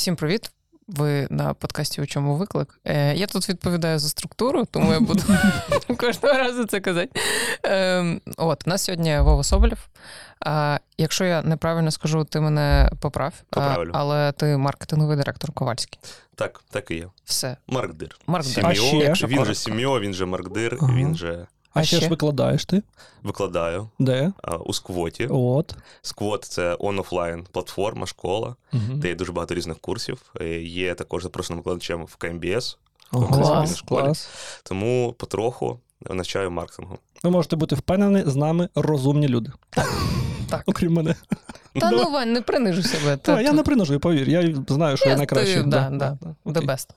Всім привіт. Ви на подкасті у чому виклик? Е, Я тут відповідаю за структуру, тому я буду кожного разу це казати. Е, От, у нас сьогодні Вова Соболєв. А, Якщо я неправильно скажу, ти мене поправ, Поправлю. але ти маркетинговий директор Ковальський. Так, так і є. Все. Марк Дир. Марк Дир. Сім'йо, А ще? Якщо він же сім'йо, він же Марк Дир, Ага. він же А, А ще ж викладаєш ти? викладаю Де? а, у сквоті. От. Сквот це он-офлайн платформа, школа, Угу. де є дуже багато різних курсів. Е, Є також запрошеним викладачем в КМБС, Ого, Клас, клас, школі. тому потроху навчаю маркетингу. Ви можете бути впевнені, з нами розумні люди. Так. Окрім мене. Та ну, Вань, не принижуй себе. Та, я не принужую, повір. Я знаю, що я, ти- да, да. да. The best.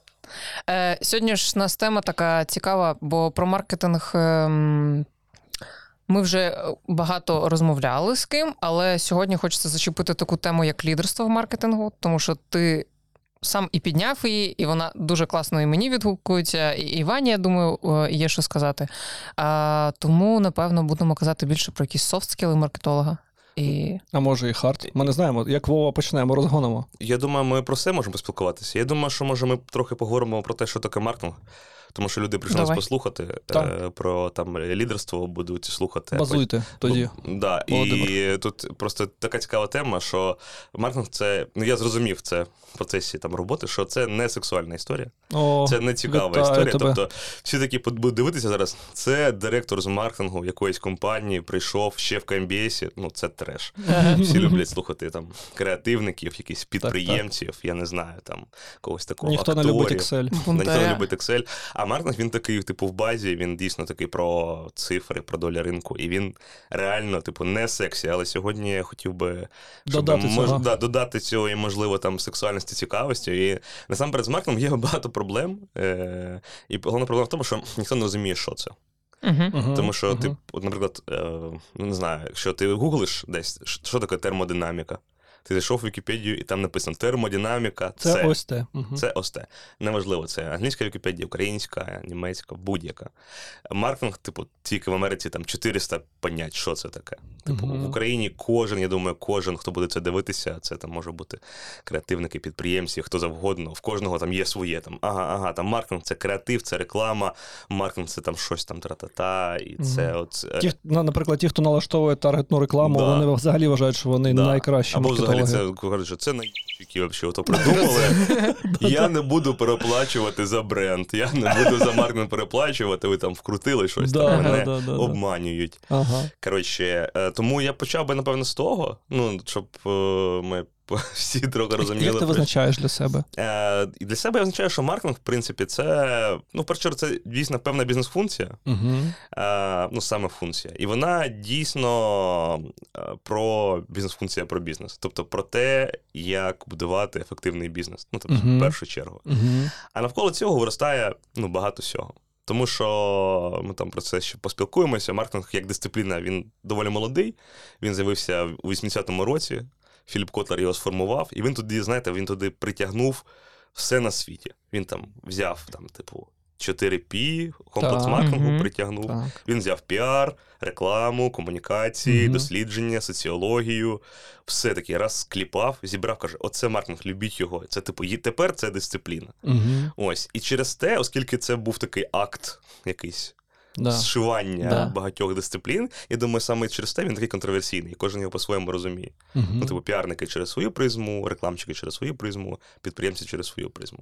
Е, сьогодні ж нас тема така цікава, бо про маркетинг ем, ми вже багато розмовляли з ким, але сьогодні хочеться зачепити таку тему, як лідерство в маркетингу, тому що ти сам і підняв її, і вона дуже класно і мені відгукується, і Івані, я думаю, е, є що сказати. А, тому, напевно, будемо казати більше про якісь софт-скіли маркетолога. І А може і hard. Ми не знаємо, як Вова почнемо, розгонимо. Я думаю, ми про все можемо поспілкуватися. Я думаю, що може ми трохи поговоримо про те, що таке маркетинг. Тому що люди прийшли нас послухати Так. е, про там лідерство, будуть слухати. Базуйте тоді. Да, і тут просто така цікава тема, що маркетинг це. Ну я зрозумів це в процесі там роботи, що це не сексуальна історія, О, це не цікава історія. тебе. Тобто, всі такі будуть дивитися зараз. Це директор з маркетингу якоїсь компанії прийшов ще в КМБСі. Ну це треш. Всі люблять слухати там креативників, якісь підприємців, я не знаю, там когось такого. Ніхто не акторів. любить Excel. Ніхто не любить Excel. А маркетинг він такий, типу, в базі, він дійсно такий про цифри, про долі ринку. І він реально, типу, не сексі. Але сьогодні я хотів би щоб Додати цього. да, додати цього і, можливо, там сексуальності, цікавості. І насамперед з маркетингом є багато проблем. Е- і головна проблема в тому, що ніхто не розуміє, що це. Мгм, Тому що ти, от, наприклад, е, ну не знаю, якщо ти гуглиш десь, що таке термодинаміка. Ти зайшов в Вікіпедію, і там написано термодинаміка Це, це. ось те. Мгм. Це ось те. Неважливо, це англійська Вікіпедія, українська, німецька, будь-яка. Маркетинг, типу, тільки в Америці там 400 понять, що це таке. Типу, Мгм. в Україні кожен, я думаю, кожен, хто буде це дивитися, це там може бути креативники, підприємці, хто завгодно. В кожного там є своє там. Ага, ага, там маркетинг це креатив, це реклама, маркетинг це там щось там тра-та-та, і це Мгм. от. е, Ті, на- наприклад, ті, хто налаштовує таргетну рекламу, Да. вони взагалі вважають, що вони Да. найкращі Або взагалі це кажуть, що це найки взагалі ото придумали. Я не буду переплачувати за бренд, я не буду за маркетинг переплачувати, ви там вкрутили щось, там мене обманюють. Коротше, е, тому я почав би, напевно, з того, ну, щоб е, ми всі трохи розуміли. Як ти визначаєш для себе? Е, І для себе я означаю, що маркетинг, в принципі, це, ну, в першу чергу, це дійсно певна бізнес-функція. Угу. Е, ну, саме функція. І вона дійсно е, про бізнес-функція про бізнес. Тобто про те, як будувати ефективний бізнес. Ну, тобто, Мгм. в першу чергу. Угу. А навколо цього виростає ну, багато всього. Тому що ми там про це ще поспілкуємося. Маркетинг як дисципліна, він доволі молодий. Він з'явився у 80-му році. Філіп Котлер його сформував, і він туди, знаєте, він туди притягнув все на світі. Він там взяв там, типу, 4P, комплекс маркетингу Мгм. притягнув. Так. Він взяв піар, рекламу, комунікації, Мгм. дослідження, соціологію. Все таки раз склепав, зібрав, каже: оце маркетинг, любіть його. Це типу, тепер це дисципліна. Угу. Ось. І через те, оскільки це був такий акт якийсь Да. зшивання Да. багатьох дисциплін, я думаю, саме через те він такий контроверсійний, кожен його по-своєму розуміє. Угу. Ну, типу, піарники через свою призму, рекламщики через свою призму, підприємці через свою призму.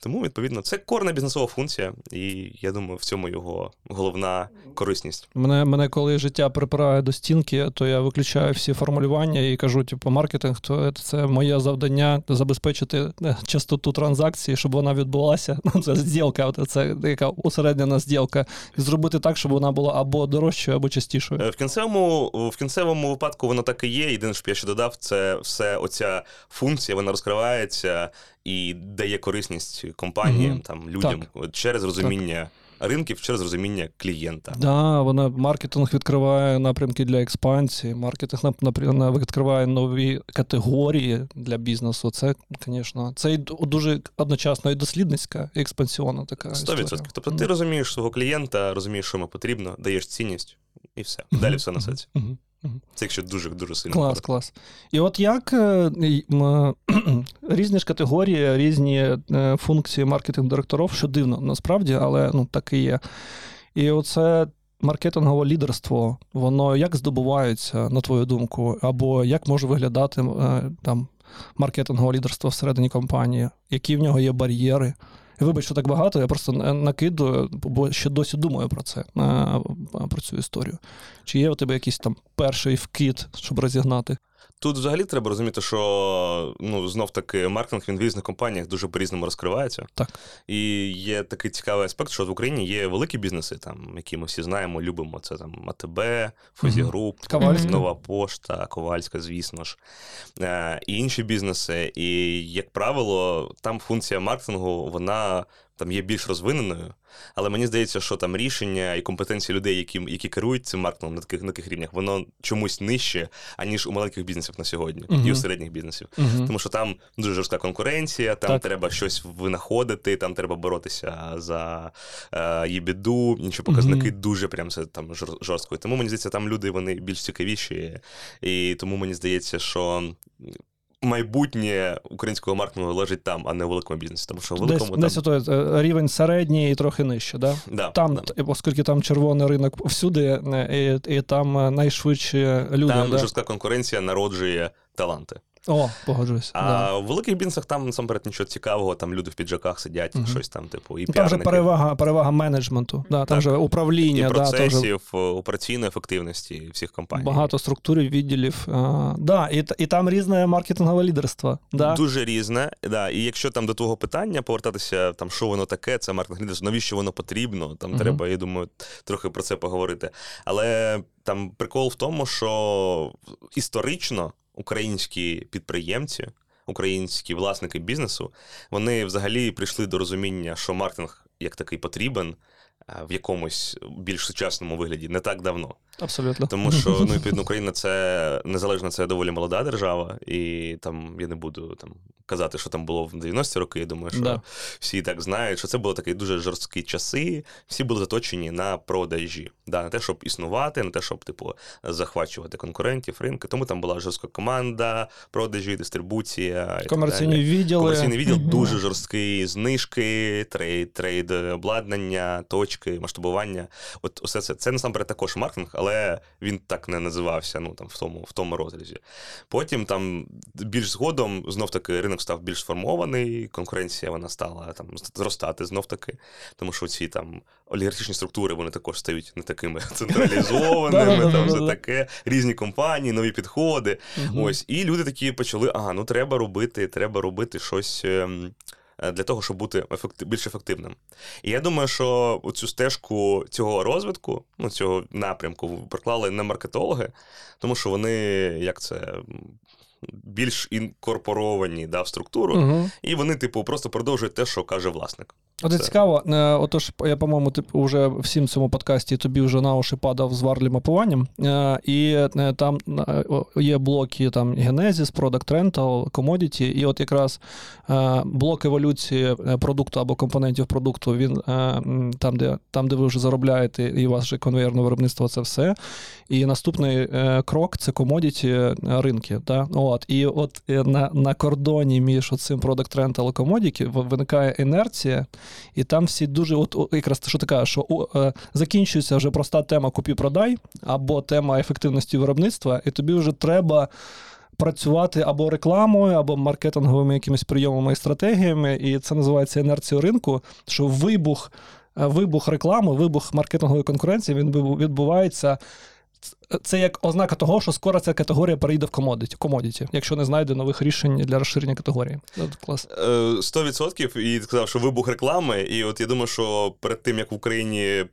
Тому, відповідно, це корна бізнесова функція, і я думаю, в цьому його головна корисність. Мене, мене коли життя припирає до стінки, то я виключаю всі формулювання і кажу, типу, маркетинг, то це моє завдання забезпечити е, частоту транзакції, щоб вона відбулася. Ну, це зділка, це яка усереднена зділка, і зробити так, щоб вона була або дорожчою, або частішою. Е, В кінцевому, в кінцевому випадку воно так і є. Єдине, що я ще додав, це все оця функція, вона розкривається і дає корисність компаніям, Мгм. там людям Так. через розуміння ринків, через розуміння клієнта. Да, вона маркетинг відкриває напрямки для експансії, маркетинг нап- напрям- відкриває нові категорії для бізнесу. Це, звісно, це дуже одночасно і дослідницька, і експансіонна така. 100%. історія. Тобто ти розумієш свого клієнта, розумієш, що йому потрібно, даєш цінність, і все. Далі все на Мгм. Це якщо дуже дуже сильно. Клас, коротко. клас. І от як е, м, різні ж категорії, різні е, функції маркетинг-директорів, що дивно насправді, але ну так і є. І оце маркетингове лідерство, воно як здобувається, на твою думку, або як може виглядати е, там маркетингове лідерство всередині компанії, які в нього є бар'єри. Вибач, що так багато, я просто на- накидую, бо ще досі думаю про це, про цю історію. Чи є у тебе якийсь там перший вкид, щоб розігнати? Тут взагалі треба розуміти, що ну знов таки маркетинг він в різних компаніях дуже по-різному розкривається. Так. І є такий цікавий аспект, що в Україні є великі бізнеси, там, які ми всі знаємо, любимо. Це там АТБ, Фозі Мгм. Груп, Ковальська. Нова Пошта, Ковальська, звісно ж, е, і інші бізнеси. І, як правило, там функція маркетингу, вона там є більш розвиненою. Але мені здається, що там рішення і компетенції людей, які, які керують цим маркетингом на таких, на таких рівнях, воно чомусь нижче, аніж у маленьких бізнесів на сьогодні Мгм. і у середніх бізнесів. Угу. Тому що там дуже жорстка конкуренція, там Так. треба щось винаходити, там треба боротися за е, її біду, інші показники Мгм. дуже прям це там жор- жорстко. Тому мені здається, там люди вони більш цікавіші. І тому мені здається, що. Майбутнє українського маркетингу лежить там, а не у великому бізнесі. Тому що в великому десь там, десь той рівень середній і трохи нижче, да? да, Там, да. оскільки там червоний ринок всюди, е, і, і там е, найшвидше люди. там да? жорстка конкуренція народжує таланти. О, погоджуюсь. А да. в великих бізнесах там насамперед нічого цікавого, там люди в піджаках сидять, Мгм. щось там, типу, і Ну, Там же перевага, перевага менеджменту, да, там Так. же управління, і да, процесів, е, операційної ефективності всіх компаній. багато структур і відділів. А, да, і, і там різне маркетингове лідерство. Да? Дуже різне. Да. І якщо там до того питання повертатися, там що воно таке, це маркетинг лідерство, навіщо воно потрібно? Там Мгм. треба, я думаю, трохи про це поговорити. Але там прикол в тому, що історично українські підприємці, українські власники бізнесу, вони взагалі прийшли до розуміння, що маркетинг як такий потрібен. А, В якомусь більш сучасному вигляді не так давно. Абсолютно. Тому що ну, відповідно, Україна це незалежно, це доволі молода держава, і там я не буду там казати, що там було в 90-ті роки. Я думаю, що Да. всі і так знають, що це були такі дуже жорсткі часи. Всі були заточені на продажі, да, на те, щоб існувати, на те, щоб типу захвачувати конкурентів, ринки. Тому там була жорстка команда, продажі, дистрибуція. Комерційні відділи. Комерційний відділ дуже жорсткий, знижки, trade, trade обладнання, точки, масштабування. От усе це. Це насамперед також маркетинг, але він так не називався ну, там, в, тому, в тому розрізі. Потім там більш згодом знов таки ринок став більш сформований, конкуренція вона стала там зростати знов таки, тому що ці там олігархічні структури вони також стають не такими централізованими, там все таке, різні компанії, нові підходи. Ось, і люди такі почали: ага, ну треба робити, треба робити щось. Е, Для того, щоб бути ефекти- більш ефективним. І я думаю, що цю стежку цього розвитку, ну, цього напрямку проклали не маркетологи, тому що вони, як це, більш інкорпоровані да, в структуру, Мгм. і вони, типу, просто продовжують те, що каже власник. От і Це- цікаво, е, отож, я, по-моєму, ти вже всім цьому подкасті тобі вже на уші падав з варлі мапуванням. Е, І е, там є блоки там Genesis, Product Rental, Commodity, і от якраз блок еволюції продукту або компонентів продукту, він там, де, там, де ви вже заробляєте, і вже конвейерне виробництво, це все. І наступний крок це commodity ринки. Да? От, і от е, на, на кордоні між цим Product і Commodity в- виникає інерція, і там всі дуже, от, якраз що кажеш, що о, е, закінчується вже проста тема купі-продай або тема ефективності виробництва, і тобі вже треба. Працювати або рекламою, або маркетинговими якимись прийомами і стратегіями, і це називається інерцією ринку. Що вибух, е, вибух реклами, вибух маркетингової конкуренції він відбувається. Це як ознака того, що скоро ця категорія перейде в комодіті, якщо не знайде нових рішень для розширення категорії. Ну, Клас. Е, 100% і ти сказав, що вибух реклами. І от я думаю, що перед тим, як в Україні,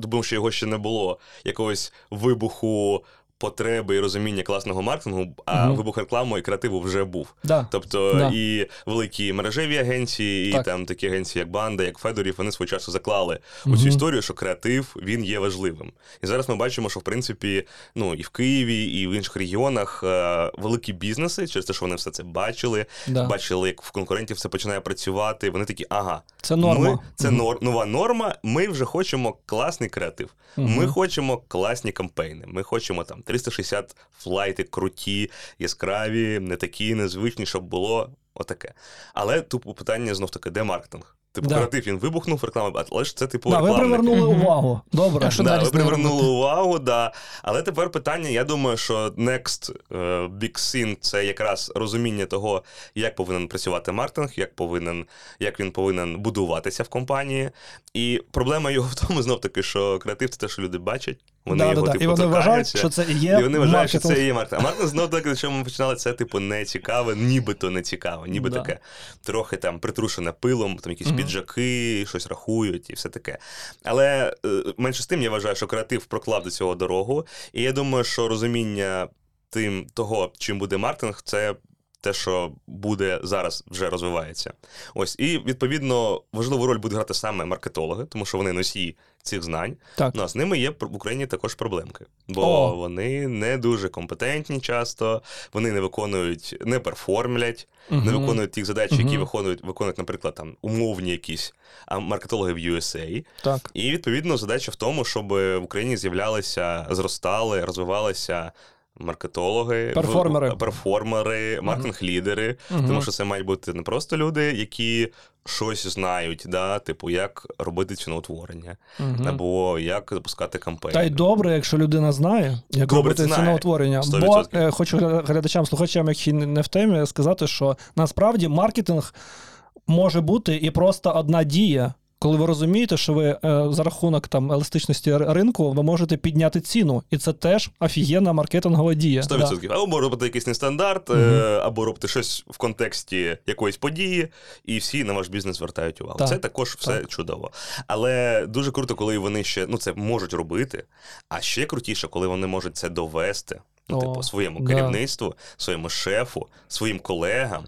думаю, що його ще не було, якогось вибуху потреби і розуміння класного маркетингу, а Мгм. вибух реклами і креативу вже був. Да. Тобто Да. і великі мережеві агенції, і Так. там такі агенції, як Банда, як Федорів, вони свого часу заклали у цю історію, що креатив він є важливим. І зараз ми бачимо, що в принципі, ну і в Києві, і в інших регіонах е, великі бізнеси, через те, що вони все це бачили, Да. бачили, як в конкурентів це починає працювати. Вони такі, ага, Це норма. Ми, це Мгм. нор, нова норма. Ми вже хочемо класний креатив. Ми хочемо класні кампейни. Ми хочемо там 360 флайти круті, яскраві, не такі незвичні, щоб було отаке. Але тупо питання знов таки, де маркетинг? Типу, Да. креатив він вибухнув, реклама, але ж це типу Да, ви привернули увагу. Добре. А що да, далі ви привернули робити? увагу, да. Але тепер питання: я думаю, що next е, big thing – це якраз розуміння того, як повинен працювати маркетинг, як повинен, як він повинен будуватися в компанії. І проблема його в тому, знов таки, що креатив це те, що люди бачать. Вони да, його да, типу, І вони вважають, що це і є І вони вважають, що це і є маркетинг. А маркетинг знов таки, що ми починали, це типу не цікаве, нібито не цікаве, ніби Да. таке трохи там притрушене пилом, там якісь Мгм. піджаки, щось рахують і все таке. Але е, менше з тим я вважаю, що креатив проклав до цього дорогу. І я думаю, що розуміння тим того, чим буде маркетинг, це. Те, що буде зараз, вже розвивається. Ось і відповідно важливу роль будуть грати саме маркетологи, тому що вони носії цих знань. Так. Ну, а з ними є в Україні також проблемки, бо О. вони не дуже компетентні часто, вони не виконують, не перформлять, не виконують тих задач, які виконують, виконують, наприклад, там умовні якісь а, маркетологи в USA. Так. І відповідно задача в тому, щоб в Україні з'являлися, зростали, розвивалися. Маркетологи, Перформери. перформери, маркетинг-лідери, Мгм. тому що це мають бути не просто люди, які щось знають, да, типу, як робити ціноутворення, Мгм. або як запускати кампанії. Та й добре, якщо людина знає, як Добре робити знає. ціноутворення. 100%. Бо е, хочу глядачам, слухачам, які не в темі, сказати, що насправді маркетинг може бути і просто одна дія. Коли ви розумієте, що ви е, за рахунок там еластичності ринку ви можете підняти ціну, і це теж офігенна маркетингова дія. 100%. Або робити якийсь нестандарт, е, або робити щось в контексті якоїсь події, і всі на ваш бізнес звертають увагу. Так, Це також все так. чудово. Але дуже круто, коли вони ще ну, це можуть робити, а ще крутіше, коли вони можуть це довести. Ну, О, типу, своєму да. керівництву, своєму шефу, своїм колегам.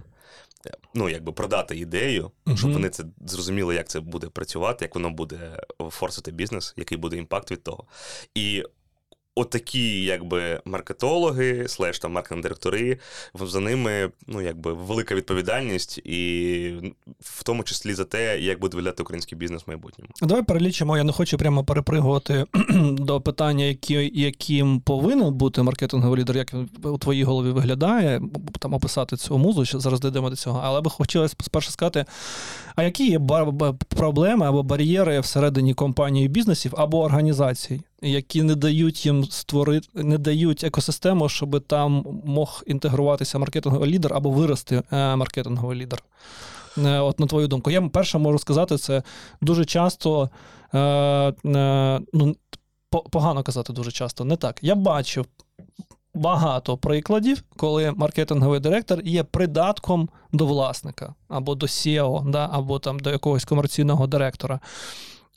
Ну, якби продати ідею, щоб вони це зрозуміли, як це буде працювати, як воно буде форсити бізнес, який буде impact від того. І отакі, якби маркетологи, slash там маркетинг-директори, за ними ну, якби велика відповідальність, і в тому числі за те, як буде виглядати український бізнес в майбутньому. Давай перелічимо. Я не хочу прямо перепригувати до питання, які, яким повинен бути маркетинговий лідер, як він у твоїй голові виглядає, там описати цю музу, що зараз дійдемо до цього. Але би хотілося спершу сказати, а які є проблеми або бар'єри всередині компанії бізнесів або організацій, які не дають їм створити, не дають екосистему, щоб там мог інтегруватися маркетинговий лідер або вирости е, маркетинговий лідер. Е, От на твою думку, я перше можу сказати, це дуже часто, е, ну, погано казати дуже часто, не так. Я бачив багато прикладів, коли маркетинговий директор є придатком до власника, або до SEO, да, або там до якогось комерційного директора.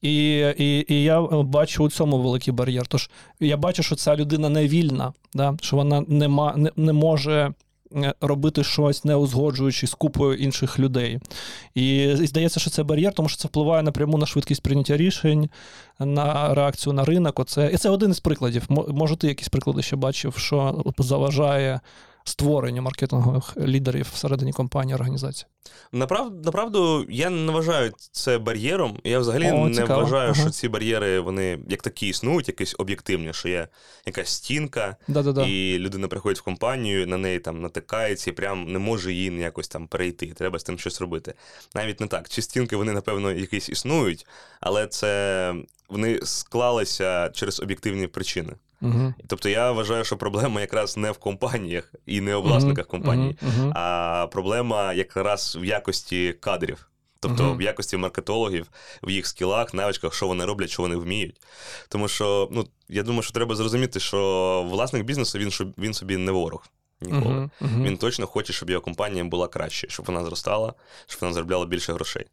І, і, і я бачу у цьому великий бар'єр. Тож я бачу, що ця людина не вільна, да, що вона не, ма, не, не може е, робити щось, не узгоджуючи з купою інших людей. І, і здається, що це бар'єр, тому що це впливає напряму на швидкість прийняття рішень, на реакцію на ринок. Оце, і це один із прикладів. Може, ти якісь приклади ще бачив, що заважає створенню маркетингових лідерів всередині компанії організації? Направ, направду, я не вважаю це бар'єром. Я взагалі О, не цікаво. вважаю, Ага. що ці бар'єри вони як такі існують, якісь об'єктивні, що є якась стінка, Да-да-да. і людина приходить в компанію, на неї там натикається і прям не може її якось там перейти. Треба з тим щось робити. Навіть не так. Ці стінки вони, напевно, якісь існують, але це вони склалися через об'єктивні причини. Угу. Тобто я вважаю, що проблема якраз не в компаніях і не у власниках компаній, Угу. а проблема якраз в якості кадрів. Тобто Мгм. в якості маркетологів, в їх скілах, навичках, що вони роблять, що вони вміють. Тому що ну, я думаю, що треба зрозуміти, що власник бізнесу він, він собі не ворог ніколи. Він точно хоче, щоб його компанія була краще, щоб вона зростала, щоб вона заробляла більше грошей.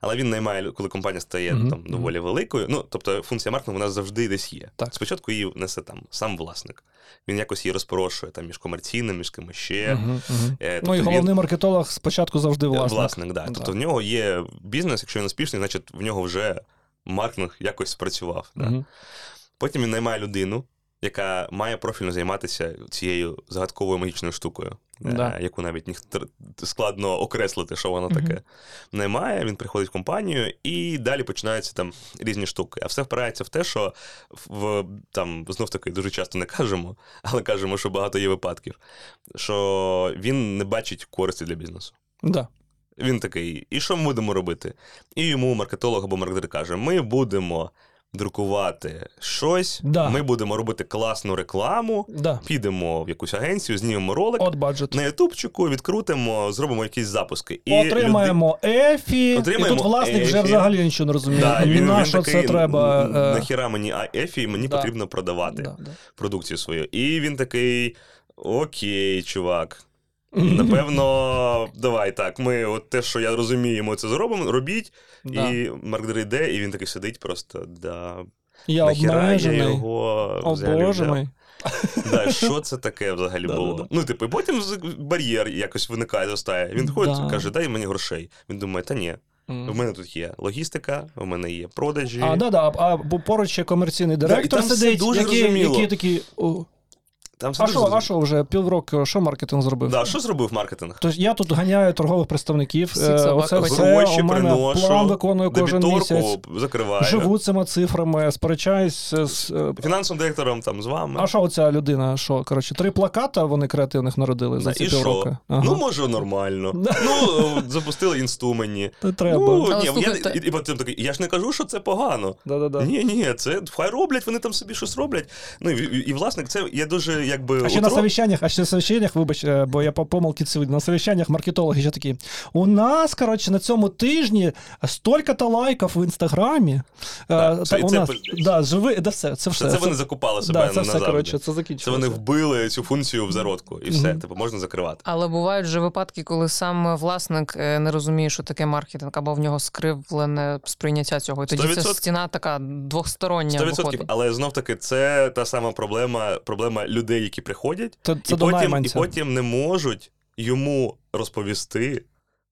Але він наймає, коли компанія стає Мгм, там доволі великою. Ну, тобто функція маркетингу у нас завжди десь є. Так. Спочатку її несе там сам власник. Він якось її розпорошує там між комерційним, між кимось ще. Угу. Е, Ну і тобто він- головний маркетолог спочатку завжди власник. Власник, да. Да. Тобто в нього є бізнес, якщо він успішний, значить в нього вже маркетинг якось спрацював. Да. Потім він наймає людину, яка має профільно займатися цією загадковою магічною штукою, е, Да. яку навіть ніхто складно окреслити, що воно таке. Немає, він приходить в компанію, і далі починаються там різні штуки. А все впирається в те, що в там знов таки дуже часто не кажемо, але кажемо, що багато є випадків, що він не бачить користі для бізнесу. Да. Він такий, і що ми будемо робити? І йому маркетолог або маркетер каже: ми будемо друкувати щось, Да. ми будемо робити класну рекламу, Да. підемо в якусь агенцію, знімемо ролик. От баджет. На ютубчику відкрутимо, зробимо якісь запуски. І Отримаємо ефі, Отримаємо і тут власник вже взагалі нічого не розуміє. Да, він, на він що такий, це треба. Е, Нахіра мені а, ефі, мені Да. потрібно продавати да, да. продукцію свою. І він такий: Окей, чувак. Напевно, давай так. Ми от те, що я розумію, ми це зробимо, робіть. Да. І маркетер йде, і він такий сидить просто. Да, Я нахіра я обмежений. його О, взагалі боже мій. Да, що це таке взагалі було? да, да. Ну, типу, потім бар'єр якось виникає, зростає. Він ходить Да. і каже, дай мені грошей. Він думає, та ні, Мгм. в мене тут є логістика, в мене є продажі. А, да, да, а поруч ще комерційний директор там все сидить, дуже який, який такий. О, Там а що, а що вже півроку, що маркетинг зробив? Да, що зробив маркетинг? Тож я тут ганяю торгових представників. Е, Оце все Гроші у мене приношу, план виконую кожен місяць. закриваю. Живу цими цифрами, сперечаюсь з. е, Фінансовим директором там з вами. А що оця людина? Що, коротше, три плаката вони креативних народили за ці і півроку? Ага. Ну, може, нормально. Ну, запустили інсту мені. Треба. Ну, ні, я, і, і потім такий, я ж не кажу, що це погано. Да-да-да. Ні, ні, це хай роблять, вони там собі щось роблять. Ну і, і, і власник, це я дуже якби. А ще на совіщаннях, а ще на совіщаннях, вибач, е, бо я по помилки це на совіщаннях маркетологи ще такі. У нас, коротше, на цьому тижні стільки-то лайків в інстаграмі. Так, це- у нас, пиздець. да, живи, да, все, це все. Це, це вони закупали себе да, це все, назавжди. коротше, це Це вони вбили цю функцію в зародку, і все, Мгм. типу, можна закривати. Але бувають же випадки, коли сам власник е, не розуміє, що таке маркетинг, або в нього скривлене сприйняття цього. І тоді ця 100%. стіна така двостороння 100%, виходить. але знов таки це та сама проблема, проблема людей, які приходять, Це, це і, до потім, і потім не можуть йому розповісти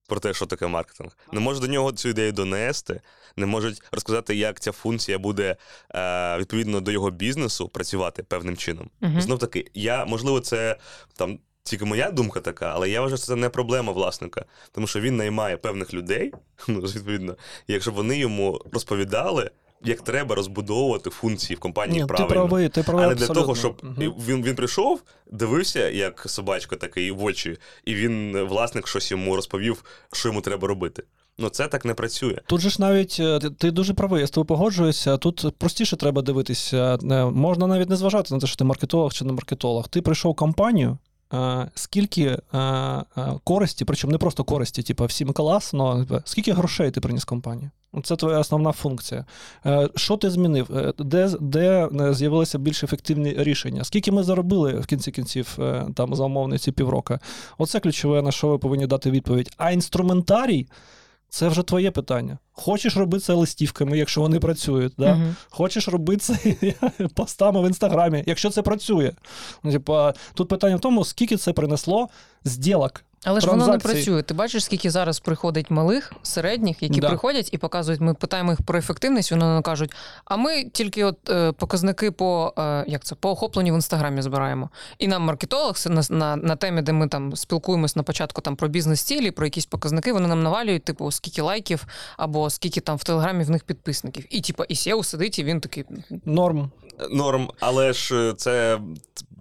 про те, що таке маркетинг. Не можуть до нього цю ідею донести, не можуть розказати, як ця функція буде е, відповідно до його бізнесу працювати певним чином. Угу. Знов таки, я можливо, це там. Тільки моя думка така, але я вважаю, що це не проблема власника, тому що він наймає певних людей, ну відповідно, і якщо вони йому розповідали, як треба розбудовувати функції в компанії Ні, ти правильно. правий, ти правий А не для абсолютно. того, щоб Мгм. він, він прийшов, дивився, як собачка такий в очі, і він, власник, щось йому розповів, що йому треба робити. Ну, це так не працює. Тут же ж навіть е, ти, ти дуже правий, я з тобою погоджуюся. Тут простіше треба дивитися. Е, Можна навіть не зважати на те, що ти маркетолог чи не маркетолог. Ти прийшов в компанію. Е, Скільки е, е, користі, причому не просто користі, типу, всім класно, типу, скільки грошей ти приніс компанії? Ну, Це твоя основна функція. Що ти змінив? Де, де з'явилися більш ефективні рішення? Скільки ми заробили в кінці кінців там за умовниці півроку? Оце ключове, на що ви повинні дати відповідь. А інструментарій це вже твоє питання. Хочеш робити це листівками, якщо вони працюють. Да? Мгм. Хочеш робити це постами в інстаграмі, якщо це працює. Ну, Типа, тут питання в тому, скільки це принесло зділок. Але ж воно не працює. Ти бачиш, скільки зараз приходить малих, середніх, які Да. приходять і показують, ми питаємо їх про ефективність, вони нам кажуть, а ми тільки от е, показники по е, як це по охопленню в інстаграмі збираємо. І нам маркетолог на, на, на темі, де ми там спілкуємось на початку там про бізнес-цілі, про якісь показники, вони нам навалюють, типу, скільки лайків або скільки там в телеграмі в них підписників. І типу, і SEO сидить, і він такий. Норм. Норм, але ж е, це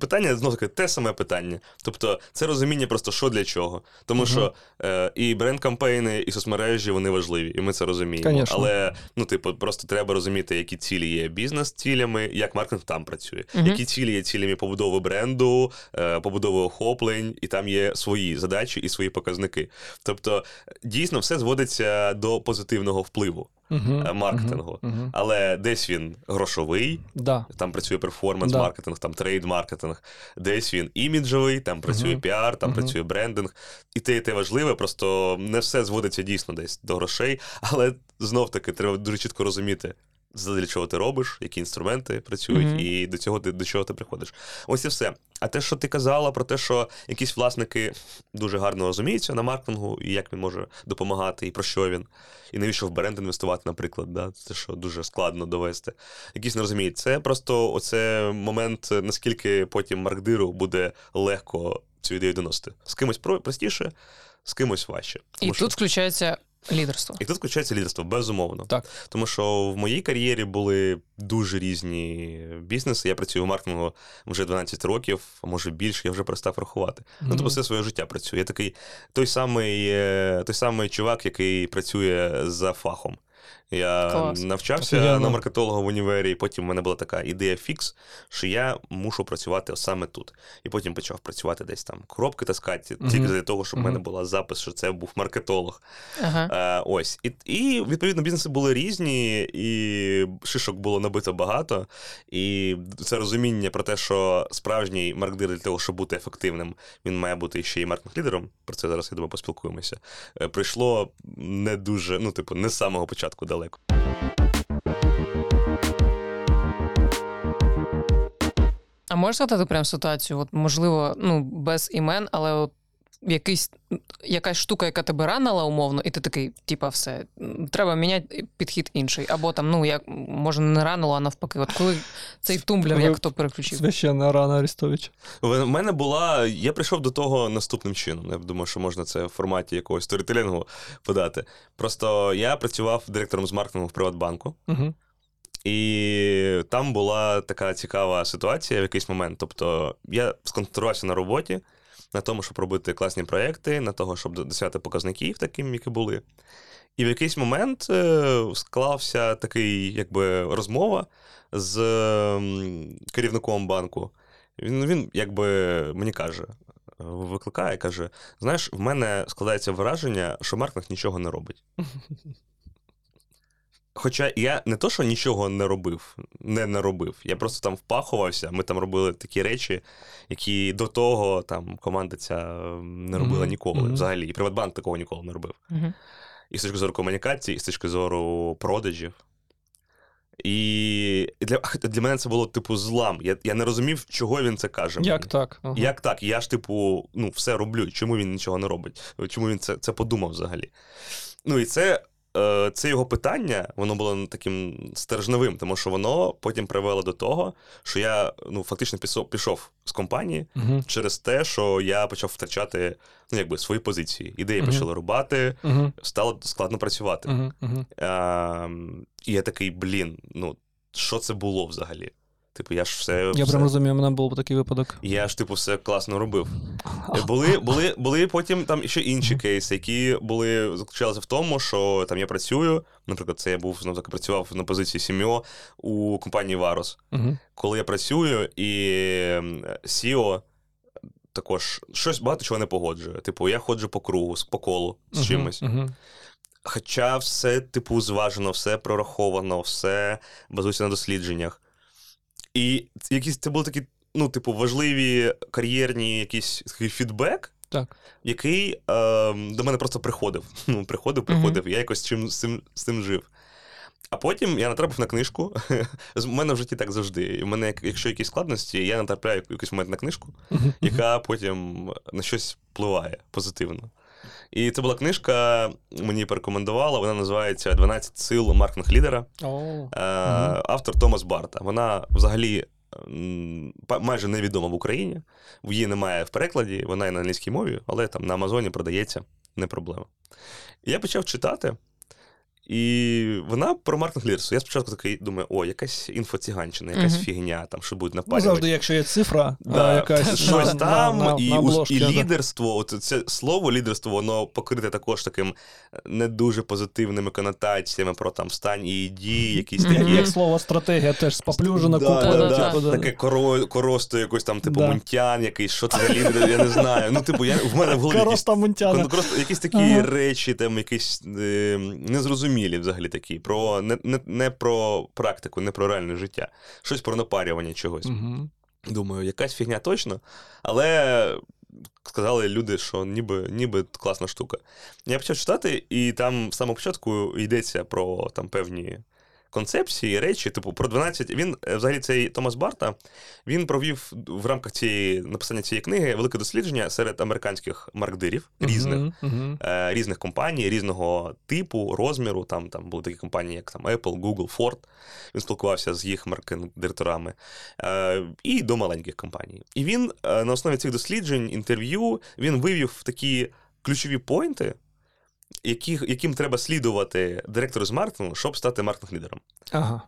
питання знов таки те саме питання. Тобто, це розуміння просто що для чого. Тому Мгм. що е, і бренд-кампейни, і соцмережі вони важливі, і ми це розуміємо. Конечно. Але ну, типу, просто треба розуміти, які цілі є бізнес-цілями, як маркетинг там працює, Мгм. які цілі є цілями побудови бренду, е, побудови охоплень, і там є свої задачі і свої показники. Тобто, дійсно, все зводиться до позитивного впливу. Е, маркетингу. Угу. Але десь він грошовий, Да. там працює перформанс маркетинг, там трейд маркетинг, десь він іміджовий, там працює піар, там працює брендинг. І те, і те важливе, просто не все зводиться дійсно десь до грошей, але знов таки треба дуже чітко розуміти. Для чого ти робиш, які інструменти працюють, Мгм. і до цього ти до чого ти приходиш. Ось і все. А те, що ти казала про те, що якісь власники дуже гарно розуміються на маркетингу, і як він може допомагати, і про що він, і навіщо в бренд інвестувати, наприклад, да? це що дуже складно довести. Якісь не розуміють. Це просто оце момент, наскільки потім маркдиру буде легко цю ідею доносити. З кимось про- простіше, з кимось важче. І що- тут включається лідерство. і тут включається лідерство, безумовно. Так. Тому що в моїй кар'єрі були дуже різні бізнеси. Я працюю в маркетингу вже 12 років, а може більше, я вже перестав рахувати. Ну, тобто все своє життя працюю. Я такий той самий, е, той самий чувак, який працює за фахом. Я Клас. навчався Офігенно. на маркетолога в універі, і потім в мене була така ідея фікс, що я мушу працювати саме тут. І потім почав працювати десь там коробки таскати, Мгм. тільки для того, щоб в мене Мгм. була запис, що це був маркетолог. Ага. Е, ось. І, і відповідно бізнеси були різні, і шишок було набито багато. І це розуміння про те, що справжній маркдир для того, щоб бути ефективним, він має бути ще й маркетинг-лідером. Про це зараз я думаю, поспілкуємося. е, Прийшло не дуже, ну, типу, не з самого початку далеко. А можеш сказати прям ситуацію? От, можливо, ну, без імен, але от якийсь, якась штука, яка тебе ранила умовно, і ти такий, типа, все, треба міняти підхід інший. Або там, ну, як може, не ранило, а навпаки. От коли цей тумблер, як хто переключив. Священна рана Арестовича. В мене була. Я прийшов до того наступним чином. Я думаю, що можна це в форматі якогось сторітелінгу подати. Просто я працював директором з маркетингу в Приватбанку. Угу. І там була така цікава ситуація в якийсь момент. Тобто я сконцентрувався на роботі, на тому, щоб робити класні проекти, на того, щоб досягати показників, таким, які були. І в якийсь момент е, склався такий, якби, розмова з керівником банку. Він, він якби мені каже, викликає, каже: знаєш, в мене складається враження, що маркетинг нічого не робить. Хоча я не то, що нічого не робив, не наробив. Я просто там впахувався. Ми там робили такі речі, які до того там команда ця ем, не робила ніколи. мгм. Взагалі, і Приватбанк такого ніколи не робив. Мгм. І з точки зору комунікації, і з точки зору продажів. І для, для мене це було типу злам. Я, я не розумів, чого він це каже. Як мені. так? Ага. Як так? Я ж, типу, ну, все роблю. Чому він нічого не робить? Чому він це, це подумав взагалі? Ну і це, це його питання, воно було таким стержневим, тому що воно потім привело до того, що я ну, фактично пішов, пішов з компанії Угу. через те, що я почав втрачати ну, якби, свої позиції. Ідеї Мгм. почали рубати, Угу. стало складно працювати. Угу. Ем, і я такий, блін, ну, що це було взагалі? Типу, я ж все. Я все... прям розумію, у мене був такий випадок. Я ж, типу, все класно робив. Були, були, були потім там ще інші кейси, які були заключалися в тому, що там я працюю. Наприклад, це я був ну, так, працював на позиції сім'ю у компанії Варос. Угу. Коли я працюю, і CEO також щось багато чого не погоджує. Типу, я ходжу по кругу, по колу з чимось. Угу. Хоча все, типу, зважено, все прораховано, все базується на дослідженнях. І якісь це були такі, ну, типу, важливі кар'єрні якийсь такий фідбек, Так. який е, до мене просто приходив. Ну, приходив, приходив, я якось чим, з, цим, з цим жив. А потім я натрапив на книжку. З мене в житті так завжди. В мене, як- якщо якісь складності, я натрапляю якийсь момент на книжку, яка потім на щось впливає позитивно. І це була книжка, мені порекомендувала, вона називається «12 сил маркетинг-лідера. О. Е, Автор Томас Барта. Вона взагалі майже невідома в Україні. Її немає в перекладі, вона є на англійській мові, але там на Амазоні продається, не проблема. І я почав читати. І вона про маркетинг лідерство. Я спочатку такий думаю, о, якась інфоціганщина, якась Мгм. фігня, там що будуть Ну, завжди, якщо є цифра, Да, а, якась щось на- там, на, і, на, обложці, і лідерство, от це слово лідерство, воно покрите також таким е, не дуже позитивними конотаціями про там стань і дії, якісь такі. як слово стратегія теж споплюжена Да, купа. да, да, да, типу. Таке коро, коросто якось там, типу, мунтян, якийсь, що це за лідер, я не знаю. Ну, типу, я, в мене в голові якісь, Короста Мунтяна. якісь такі речі, там якісь е, незрозумілі взагалі такі, про, не, не, не про практику, не про реальне життя. Щось про напарювання чогось. Угу. Думаю, якась фігня точно, але сказали люди, що ніби, ніби класна штука. Я почав читати, і там з самого початку йдеться про там певні концепції, речі, типу, про 12. Він е, взагалі цей Томас Барта він провів в рамках цієї написання цієї книги велике дослідження серед американських маркдирів різних. Мгм. е, Різних компаній, різного типу, розміру. Там, там були такі компанії, як там Apple, Google, Ford. Він спілкувався з їх маркетинг-директорами е, і до маленьких компаній. І він на основі цих досліджень, інтерв'ю, він вивів такі ключові поінти, яких, яким треба слідувати директору з маркетингу, щоб стати маркетинг-лідером. Ага.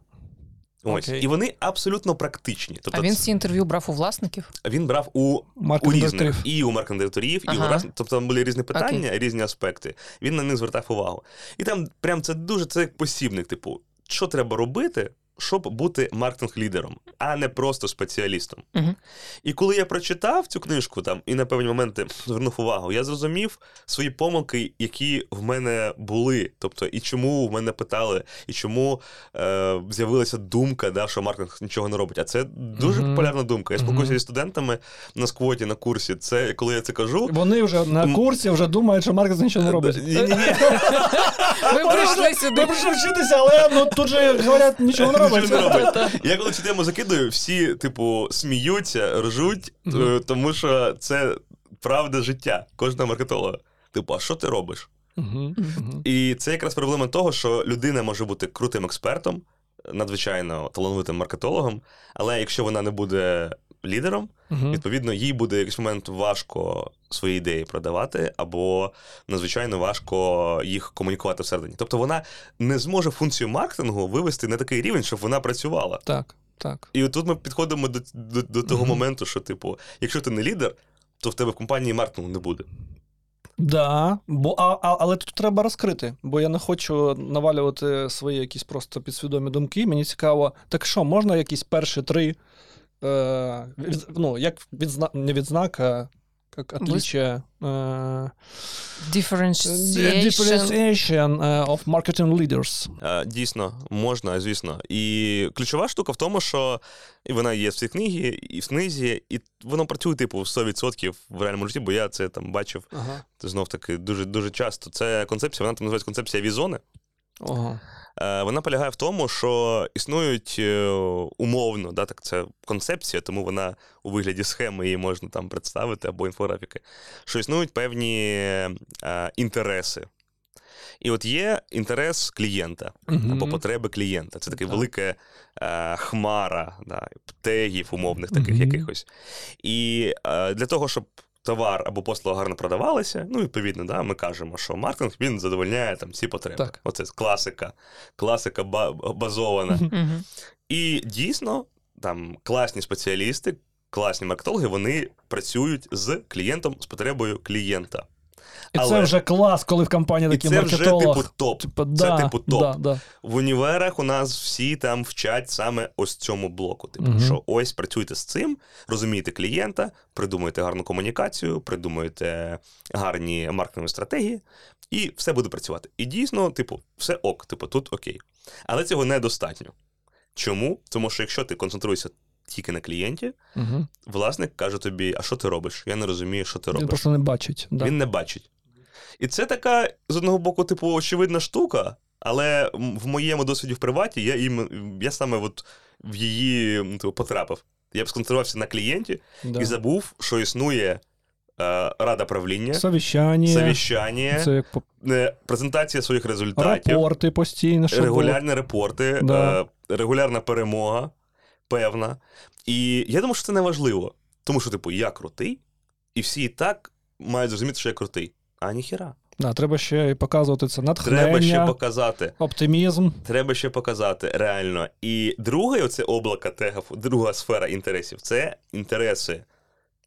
Ось. Окей. І вони абсолютно практичні. Тобто А він ці інтерв'ю брав у власників? він брав у у різних і у маркетинг-директорів, і у Ага. раз, тобто там були різні питання, різні аспекти. Він на них звертав увагу. І там прям це дуже це як посібник, типу, що треба робити, щоб бути маркетинг-лідером, а не просто спеціалістом. Мгм. І коли я прочитав цю книжку там і на певні моменти звернув увагу, я зрозумів свої помилки, які в мене були. Тобто, і чому в мене питали, і чому е, з'явилася думка, да, що маркетинг нічого не робить. А це дуже Мгм. популярна думка. Я спілкуюся зі студентами на сквоті на курсі. Це коли я це кажу. Вони вже на М. курсі вже думають, що маркетинг нічого не робить. Ні, ні, ні. Ви прийшли Ми сюди. прийшли вчитися, але ну, тут же говорять, нічого не робить. Нічого не робить. Я коли цю тему закидую, всі, типу, сміються, ржуть, е, тому що це правда життя кожного маркетолога. Типу, а що ти робиш? І це якраз проблема того, що людина може бути крутим експертом, надзвичайно талановитим маркетологом, але якщо вона не буде лідером, Мгм. відповідно, їй буде в якийсь момент важко свої ідеї продавати, або надзвичайно важко їх комунікувати всередині. Тобто вона не зможе функцію маркетингу вивести на такий рівень, щоб вона працювала. Так, так. І от тут ми підходимо до, до, до того Мгм. моменту, що, типу, якщо ти не лідер, то в тебе в компанії маркетингу не буде. Да, бо, а, а, але тут треба розкрити, бо я не хочу навалювати свої якісь просто підсвідомі думки. Мені цікаво, так що, можна якісь перші три, е, від, ну, як відзна, не відзнака, як отличие, е, Differentiation. differentiation е, of marketing leaders. Дійсно, можна, звісно. І ключова штука в тому, що і вона є в цій книгі, і в книзі, і воно працює, типу, 100% в реальному житті, бо я це там бачив Ага. знов таки дуже дуже часто. Це концепція, вона там називається концепція візони. Ага. Е, Вона полягає в тому, що існують е, умовно, да, так це концепція, тому вона у вигляді схеми її можна там представити або інфографіки, що існують певні е, інтереси. І от є інтерес клієнта Мгм. або потреби клієнта. Це таке Так. велике е, хмара да, тегів умовних таких Мгм. якихось. І е, для того, щоб товар або послуга гарно продавалися, ну, відповідно, да, ми кажемо, що маркетинг він задовольняє там всі потреби. Так. Оце класика, класика ба- базована. І дійсно, там класні спеціалісти, класні маркетологи, вони працюють з клієнтом, з потребою клієнта. І це вже клас, коли в компанії І такий це вже типу топ. Типа, Це типу топ. Да, да. В універах у нас всі там вчать саме ось цьому блоку. Типу, Мгм. що ось працюйте з цим, розумієте клієнта, придумуєте гарну комунікацію, придумуєте гарні маркетингові стратегії, і все буде працювати. І дійсно, типу, все ок, типу, тут окей. Але цього недостатньо. Чому? Тому що якщо ти концентруєшся тільки на клієнті, Угу. власник каже тобі: а що ти робиш? Я не розумію, що ти Він просто не бачить. Да. Він не бачить. І це така, з одного боку, типу, очевидна штука, але в моєму досвіді в приваті я, їм, я саме от в її типу, потрапив. Я б сконцентрувався на клієнті Да. і забув, що існує е, рада правління, Совіщання, совіщання, це як е, презентація своїх результатів, репорти постійно, було. регулярні репорти, Да. е, регулярна перемога, певна. І я думаю, що це не важливо. Тому що, типу, я крутий, і всі і так мають зрозуміти, що я крутий. А ніхіра. Да, треба ще і показувати це натхнення, Треба ще показати. оптимізм. Треба ще показати реально. І друге, оце облако тегів, друга сфера інтересів це інтереси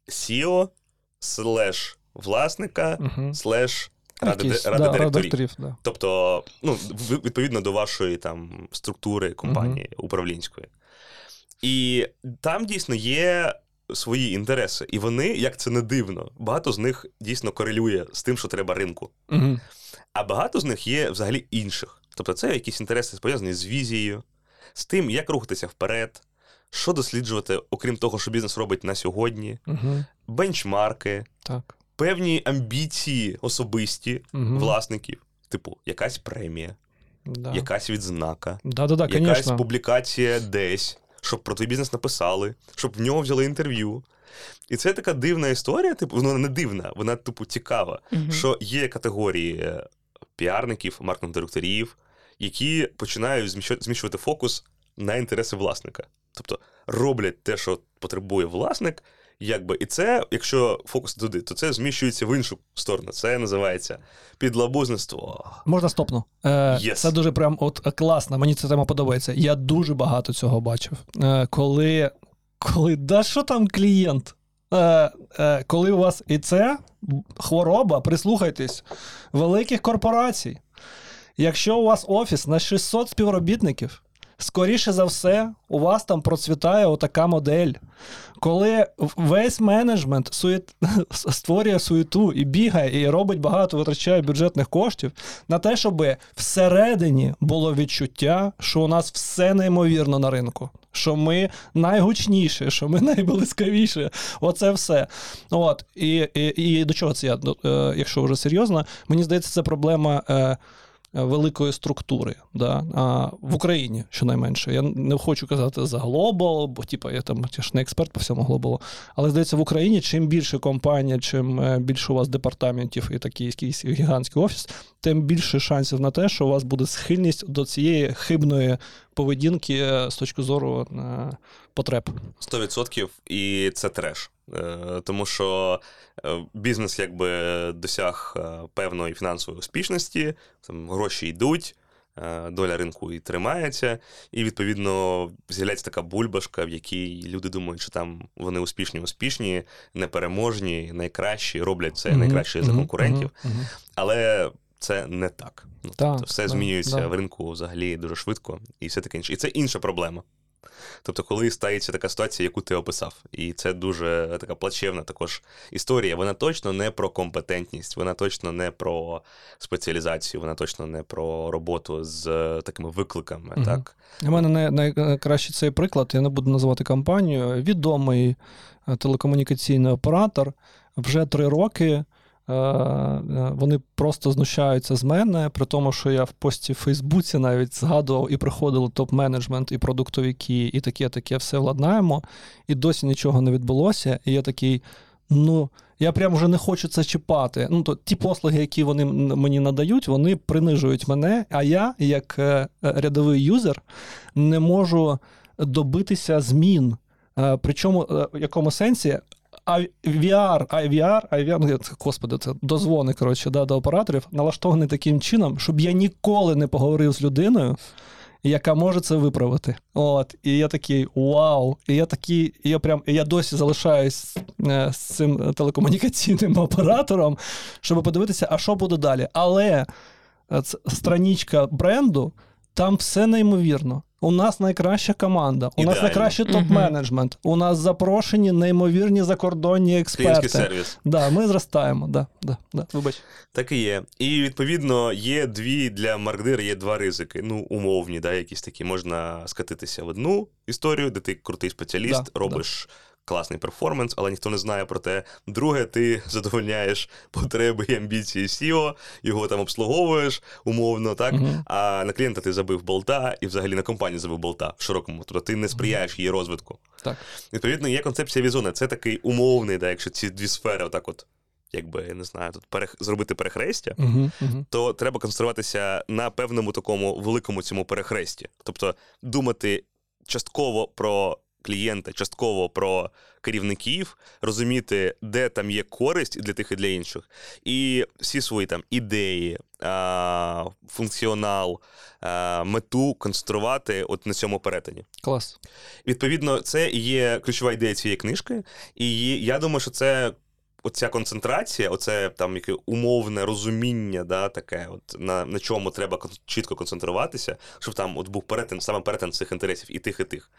SEO, слеш власника, Угу. слеш ради, Якісь, ради да, директорів. да. Тобто, ну, відповідно до вашої там структури компанії управлінської. І там дійсно є свої інтереси. І вони, як це не дивно, багато з них дійсно корелює з тим, що треба ринку. Угу. А багато з них є взагалі інших. Тобто, це якісь інтереси пов'язані з візією, з тим, як рухатися вперед, що досліджувати, окрім того, що бізнес робить на сьогодні, Угу. бенчмарки, Так. певні амбіції особисті Угу. власників, типу, якась премія. Да. якась відзнака, Да-да-да, якась конечно. публікація десь, щоб про твій бізнес написали, щоб в нього взяли інтерв'ю. І це така дивна історія, типу, вона не дивна, вона типу цікава. Мгм. Що є категорії е, піарників, маркетинг-директорів, які починають зміщувати фокус на інтереси власника. Тобто роблять те, що потребує власник, якби, і це, якщо фокус туди, то це зміщується в іншу сторону. Це називається підлабузництво. Можна стопну. Е, Yes. Це дуже прям от класно. Мені ця тема подобається. Я дуже багато цього бачив. Е, коли, коли, да що там клієнт? Е, е, коли у вас і це хвороба, прислухайтесь, великих корпорацій. Якщо у вас офіс на 600 співробітників, скоріше за все, у вас там процвітає отака модель. Коли весь менеджмент суєт... створює суєту і бігає, і робить багато, витрачає бюджетних коштів на те, щоб всередині було відчуття, що у нас все неймовірно на ринку, що ми найгучніші, що ми найблискавіші. Оце все. От. І, і, і до чого це я? Е, якщо вже серйозно, мені здається, це проблема. Е, Великої структури да, в Україні, щонайменше. Я не хочу казати за глобал, бо типу, я там я ж не експерт по всьому глобалу. Але здається, в Україні чим більше компанія, чим е, більше у вас департаментів і такий якийсь гігантський офіс, тим більше шансів на те, що у вас буде схильність до цієї хибної поведінки е, з точки зору потреб. 100% і це треш. Е, Тому що е, бізнес якби досяг е, певної фінансової успішності, там гроші йдуть, доля ринку і тримається, і відповідно з'являється така бульбашка, в якій люди думають, що там вони успішні, успішні, непереможні, найкращі, роблять це найкраще за конкурентів. мгм. Але це не так. Ну, Так, тобто все змінюється да. в ринку взагалі дуже швидко, і все таке інше. І це інша проблема. Тобто, коли стається така ситуація, яку ти описав, і це дуже така плачевна також історія. Вона точно не про компетентність, вона точно не про спеціалізацію, вона точно не про роботу з е, такими викликами. Мгм. Так У мене най- найкращий цей приклад, я не буду називати компанію. Відомий е, телекомунікаційний оператор вже три роки. Е, е, Вони просто знущаються з мене, при тому, що я в пості в Фейсбуці навіть згадував і приходили топ-менеджмент, і продуктовики, і таке, таке все владнаємо, і досі нічого не відбулося. І я такий, ну, я прям вже не хочу це чіпати. Ну, то ті послуги, які вони мені надають, вони принижують мене, а я, як е, рядовий юзер, не можу добитися змін. Причому в якому сенсі? А VR, IVR, IVR, ну, господи, це дозвони коротше, да, до операторів, налаштований таким чином, щоб я ніколи не поговорив з людиною, яка може це виправити. От, і я такий вау. І я такий, і я прям і я досі залишаюсь е, з цим телекомунікаційним оператором, щоб подивитися, а що буде далі. Але е, страничка бренду, там все неймовірно. У нас найкраща команда, у нас найкращий топ-менеджмент, у нас запрошені неймовірні закордонні експерти. сервіс. Да, ми зростаємо. Да, да, да. Вибач. Так і є. І відповідно є дві для маркдира, є два ризики. Ну, умовні, да, якісь такі. Можна скатитися в одну історію, де ти крутий спеціаліст, Да, робиш класний перформанс, але ніхто не знає про те. Друге, ти задовольняєш потреби і амбіції SEO, його там обслуговуєш умовно, так. Мгм. А на клієнта ти забив болта і взагалі на компанію забив болта в широкому. Тобто ти не сприяєш її розвитку. Так. Відповідно, є концепція візона. Це такий умовний, да, якщо ці дві сфери, отак от, якби я не знаю, тут перех... зробити перехрестя Угу, угу. то треба концентруватися на певному такому великому цьому перехресті. Тобто думати частково про клієнта, частково про керівників, розуміти, де там є користь і для тих і для інших, і всі свої там ідеї, функціонал, мету концентрувати от на цьому перетині. Клас. Відповідно, це є ключова ідея цієї книжки, і я думаю, що це. Оця концентрація, оце там яке умовне розуміння, да, таке, от на, на чому треба чітко концентруватися, щоб там от був перетин, саме перетин цих інтересів і тих, і тих.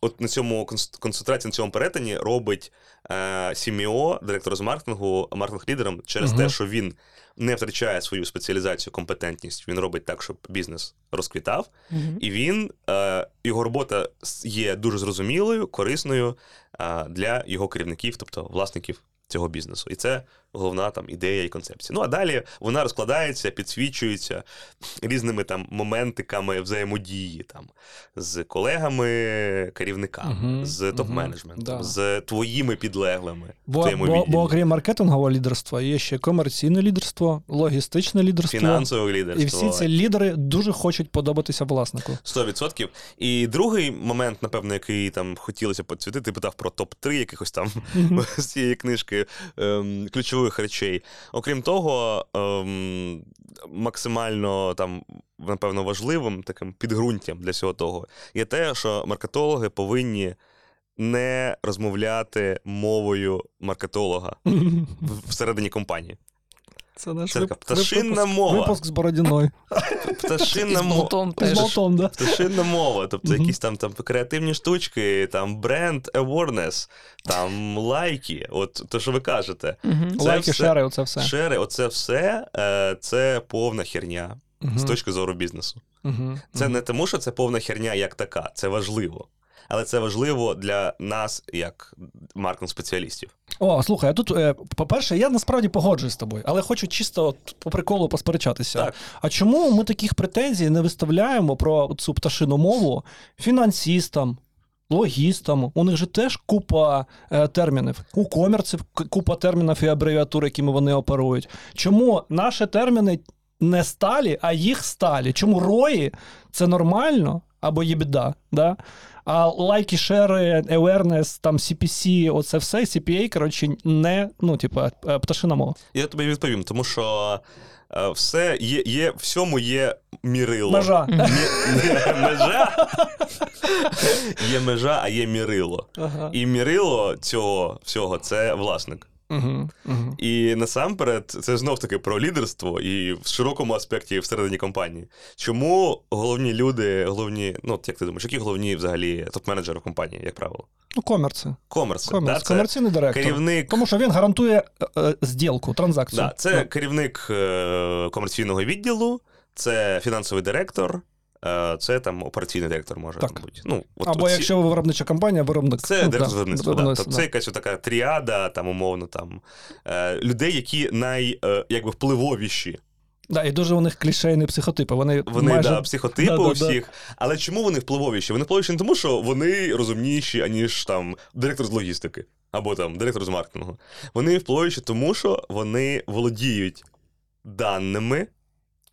От на цьому концентрація на цьому перетині робить е, CMO, директор з маркетингу, маркетинг-лідером через Мгм. те, що він не втрачає свою спеціалізацію, компетентність. Він робить так, щоб бізнес розквітав. Мгм. І він, е, його робота є дуже зрозумілою, корисною е, для його керівників, тобто власників цього бізнесу. І це головна там ідея і концепція. Ну а далі вона розкладається, підсвічується різними там моментиками взаємодії там з колегами, керівниками, Мгм, з топ-менеджментом, да. з твоїми підлеглими. Бо, бо, бо окрім маркетингового лідерства, є ще комерційне лідерство, логістичне лідерство. Фінансове лідерство. І всі ці лідери дуже хочуть подобатися власнику. 100%. І другий момент, напевно, який там хотілося підсвітити, ти питав про топ-3 якихось там з цієї книжки ем, ключових речей. Окрім того, ем, максимально там, напевно, важливим таким підґрунтям для всього того є те, що маркетологи повинні не розмовляти мовою маркетолога всередині компанії. Це наш вип- така пташинна випуск, мова. Випуск з Бородіною. Пташинна мова. З болтом, да. Пташинна мова, тобто якісь там, там креативні штучки, там бренд awareness, там лайки, от то, що ви кажете. Це Лайки, все- шери, оце все. Шери, оце все е, це повна херня з точки зору бізнесу. Це не тому, що це повна херня як така, це важливо. Але це важливо для нас, як маркетинг-спеціалістів. О, слухай, а тут, е, по-перше, я насправді погоджуюсь з тобою, але хочу чисто по приколу посперечатися. Так. А чому ми таких претензій не виставляємо про цю пташину мову фінансистам? Логістам, у них же теж купа е, термінів. У комерців купа термінів і абревіатур, якими вони оперують. Чому наші терміни не сталі, а їх сталі? Чому рої це нормально або є біда? Да? А лайки, шери, awareness, там CPC, оце все, CPA, коротше, не, ну, типа, пташина мова. Я тобі відповім, тому що е, все є, є, всьому є мірило. Межа. Мі- межа. Є межа, а є мірило. Ага. І мірило цього всього це власник. Угу, угу. І насамперед, це знов таки про лідерство і в широкому аспекті всередині компанії. Чому головні люди, головні, ну як ти думаєш, які головні взагалі топ-менеджери в компанії, як правило? Ну, комерці. Комерс. Комерц. Да, це Комерційний директор. керівник. Тому що він гарантує е, е, зділку, транзакцію. Да, це керівник е, комерційного відділу, це фінансовий директор, це там операційний директор може Так. бути. Ну, от, Або оці- якщо ви виробнича компанія, виробник. Це Ну, директор да, виробництва. Да. Тобто це якась така тріада, там, умовно, там, е, людей, які най, е, якби впливовіші. Да, і дуже у них клішейні психотипи. Вони, Вони майже... да, психотипи Да, у да, да. всіх. Але чому вони впливовіші? Вони впливовіші не тому, що вони розумніші, аніж там директор з логістики або там директор з маркетингу. Вони впливовіші тому, що вони володіють даними,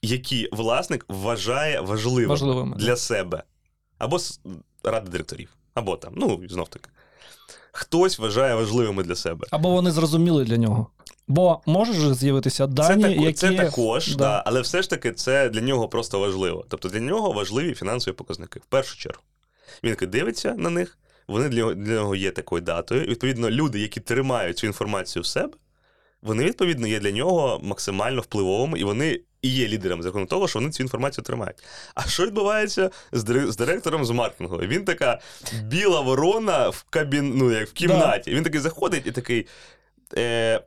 які власник вважає важливими, Важливими, для себе. Або ради директорів, або там, ну, знов таки. Хтось вважає важливими для себе. Або вони зрозуміли для нього. Бо може ж з'явитися дані, це, тако- які... це також, Да. да. але все ж таки це для нього просто важливо. Тобто для нього важливі фінансові показники в першу чергу. Він дивиться на них, вони для для нього є такою датою. Відповідно, люди, які тримають цю інформацію в себе, вони, відповідно, є для нього максимально впливовими, і вони і є лідерами за рахунок того, що вони цю інформацію тримають. А що відбувається з, дир- з директором з маркетингу? Він така біла ворона в кабін, ну, як в кімнаті. Він такий заходить і такий. Е,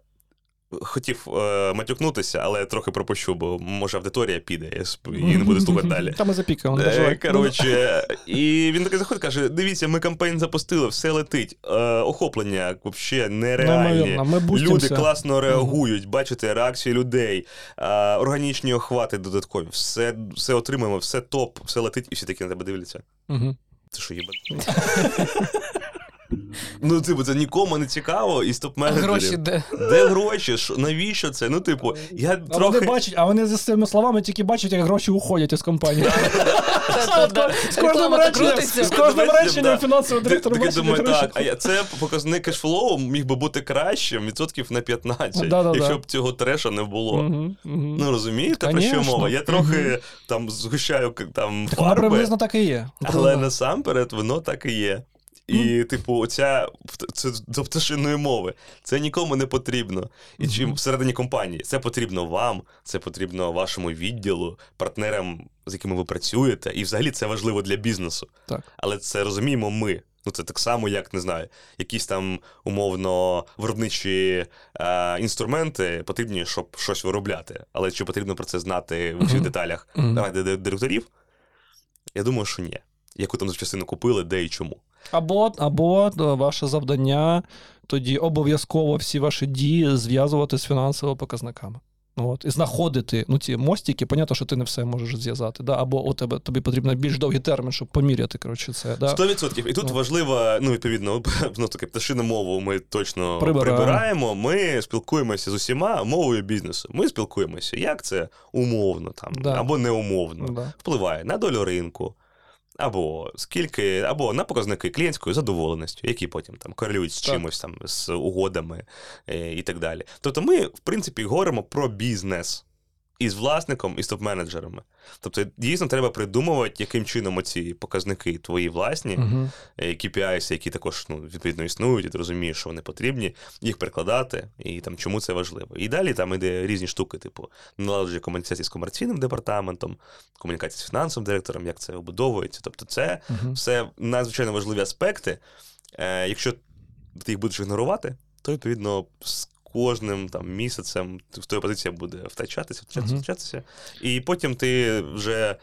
Хотів е, матюкнутися, але трохи пропущу, бо може аудиторія піде, і не буду слухати далі. Там і запікаємо, не Е. Коротше, і він такий заходить, каже: дивіться, ми кампейн запустили, все летить. Е, охоплення взагалі нереальні. Ми. Люди класно реагують, бачите реакції людей, е, органічні охвати додаткові, все, все отримуємо, все топ, все летить, і всі такі на тебе дивляться. Це що їбан? Ну, типу, це нікому не цікаво із А топ-менеджерів. гроші де? Де гроші? Що, навіщо це? Ну, типу, я А трохи. вони бачать, а вони за цими словами тільки бачать, як гроші уходять із компанії. З кожним реченням, з кожним реченням директор такий бачить, думаю, так, а це показник кешфлоу міг би бути кращим відсотків на 15, якщо б цього треша не було. Ну розумієте, про що мова? Я трохи там згущаю там фарби, приблизно так і є. але насамперед воно так і є. І, типу, оця це до пташиної мови. Це нікому не потрібно. І чим всередині компанії це потрібно вам, це потрібно вашому відділу, партнерам, з якими ви працюєте, і взагалі це важливо для бізнесу. Так. Але це розуміємо ми. Ну, це так само, як не знаю, якісь там умовно виробничі е, інструменти потрібні, щоб щось виробляти. Але чи потрібно про це знати в усіх Мгм. деталях Мгм. ради ди- директорів? Я думаю, що ні. Яку там частину купили, де і чому. Або, або е, ваше завдання тоді обов'язково всі ваші дії зв'язувати з фінансовими показниками. От, і знаходити ну, ці мостики, понятно, що ти не все можеш зв'язати, да? або у тебе тобі потрібно більш довгий термін, щоб поміряти коротше, це. Да? 100%. І тут Ну. важливо, ну, відповідно, знов таки, пташину мову ми точно Прибираємо. прибираємо. Ми спілкуємося з усіма мовою бізнесу. Ми спілкуємося, як це умовно там, Да. або неумовно Да. впливає на долю ринку, або скільки, або на показники клієнтської задоволеності, які потім там корелюють з Так. чимось там, з угодами е, і так далі. Тобто ми, в принципі, говоримо про бізнес. Із власником, і з топ-менеджерами. Тобто, дійсно, треба придумувати, яким чином оці показники твої власні, е, KPIs, які також ну, відповідно існують, і ти розумієш, що вони потрібні, їх прикладати, і там чому це важливо. І далі там іде різні штуки, типу налагодження комунікації з комерційним департаментом, комунікація з фінансовим директором, як це обудовується. Тобто, це Угу. все надзвичайно важливі аспекти. Е, якщо ти їх будеш ігнорувати, то відповідно з кожним там місяцем в твоя позиція буде втрачатися, втрачатися, втрачатися. І потім ти вже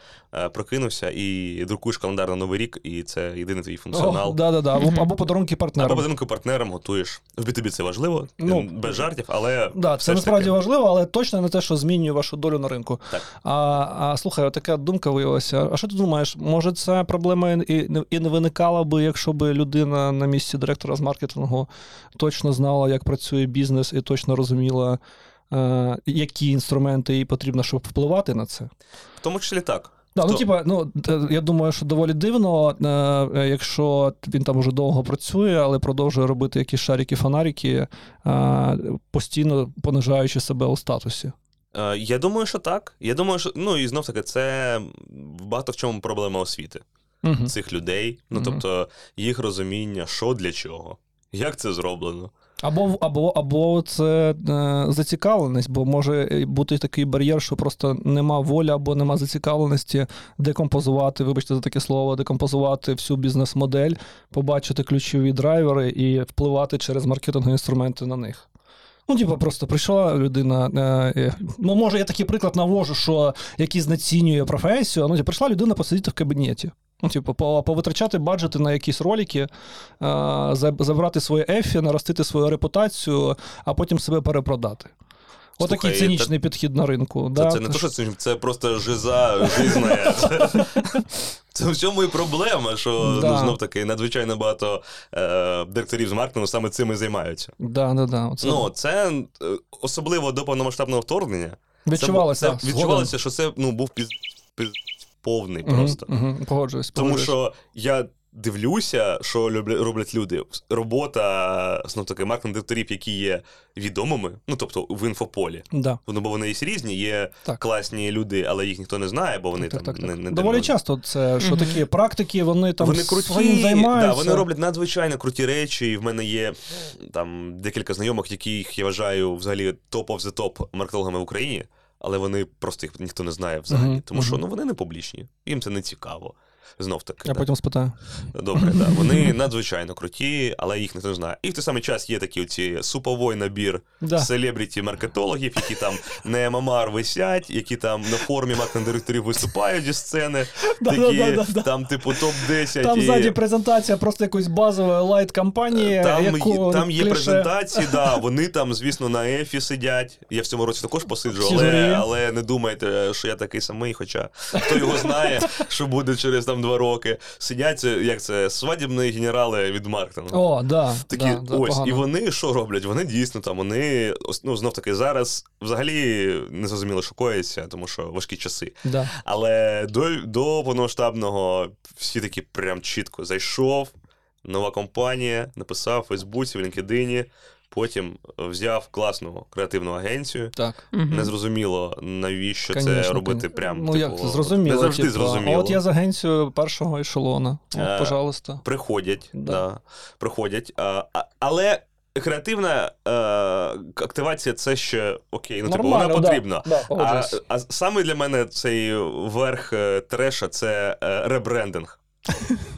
прокинувся і друкуєш календар на новий рік, і це єдиний твій функціонал. Да, да, да. Або, Мгм. або подарунки Або партнерам. партнерам готуєш. В B2B це важливо, Ну, е, без жартів, але Да, все це насправді таки. важливо, але точно не те, що змінює вашу долю на ринку. Так. А, а слухай, така думка виявилася. А що ти думаєш? Може, ця проблема і, не- і не виникала би, якщо б людина на місці директора з маркетингу точно знала, як працює бізнес, і точно розуміла, е, які інструменти їй потрібно, щоб впливати на це? В тому числі так. Да, ну, типа, ну, я думаю, що доволі дивно, е, е, якщо він там уже довго працює, але продовжує робити якісь шарики-фонарики, е, постійно понижаючи себе у статусі. Е, Я думаю, що так. Я думаю, що ну і знов таки, це багато в чому проблема освіти. Угу. цих людей. Ну тобто їх розуміння, що для чого, як це зроблено. Або, або, або це е, зацікавленість, бо може бути такий бар'єр, що просто нема волі або нема зацікавленості декомпозувати, вибачте за таке слово, декомпозувати всю бізнес-модель, побачити ключові драйвери і впливати через маркетингові інструменти на них. Ну, типу, просто прийшла людина. Е, е, ну, може, я такий приклад навожу, що який знецінює професію. Ну, типу, прийшла людина посидіти в кабінеті. Ну, типу, повитрачати баджети на якісь ролики, забрати своє ефі, наростити свою репутацію, а потім себе перепродати. Отакий цинічний підхід на ринку. Це, да? це не то, що це, це просто жиза жизна. Це, в цьому і проблема, що Да. ну, знов таки надзвичайно багато е, директорів з маркетингу саме цим і займаються. Да, да, да. Оце Ну, це е, особливо до повномасштабного вторгнення. відчувалося. Це, це відчувалося, що це ну, був піз, піз, повний просто. угу, погоджуюсь. Тому що я дивлюся, що роблять люди. Робота знов таки маркетинг директорів, які є відомими, ну тобто в інфополі. Да. Ну, бо вони є різні, є Так. класні люди, але їх ніхто не знає, бо вони Так, там так, так. не, не Доволі не- часто це, що такі практики, вони там вони круті, своїм займаються. Да, вони роблять надзвичайно круті речі. І в мене є там декілька знайомих, яких я вважаю взагалі топ of the топ маркетологами в Україні, але вони просто їх ніхто не знає взагалі. Тому що ну вони не публічні, їм це не цікаво. Знов таки. Я да. потім спитаю. Добре, да. Вони надзвичайно круті, але їх ніхто не знає. І в той самий час є такі оці суповий набір Да. селебріті-маркетологів, які там на ММР висять, які там на форумі маркетинг-директорів виступають зі сцени, Да, такі да, да, да. там, типу, топ-10. Там і... ззаді презентація просто якоїсь базової лайт-кампанії, Там, яку там є кліше. презентації, да, вони там, звісно, на ефі сидять. Я в цьому році також посиджу, але, але не думайте, що я такий самий, хоча хто його знає, що буде через там два роки. Сидять, як це, свадібні генерали від маркетингу. О, да. Такі, да, да, ось, погано. і вони що роблять? Вони дійсно там, вони ну, знов таки зараз взагалі не зрозуміло, що коїться, тому що важкі часи. Да. Але до, до повномасштабного всі такі прям чітко зайшов, нова компанія, написав в Фейсбуці, в LinkedIn, потім взяв класну креативну агенцію. Так. Незрозуміло, навіщо це робити прям. Ну, типу, як зрозуміло. Не завжди типу, зрозуміло. А от я з агенцією першого ешелона. От, Е, пожалуйста. Приходять, Да. да. приходять. А, а- але креативна е, активація це ще окей, ну типу, вона Нормально, да. потрібна. Да, А, а саме для мене цей верх е, треша це е, ребрендинг.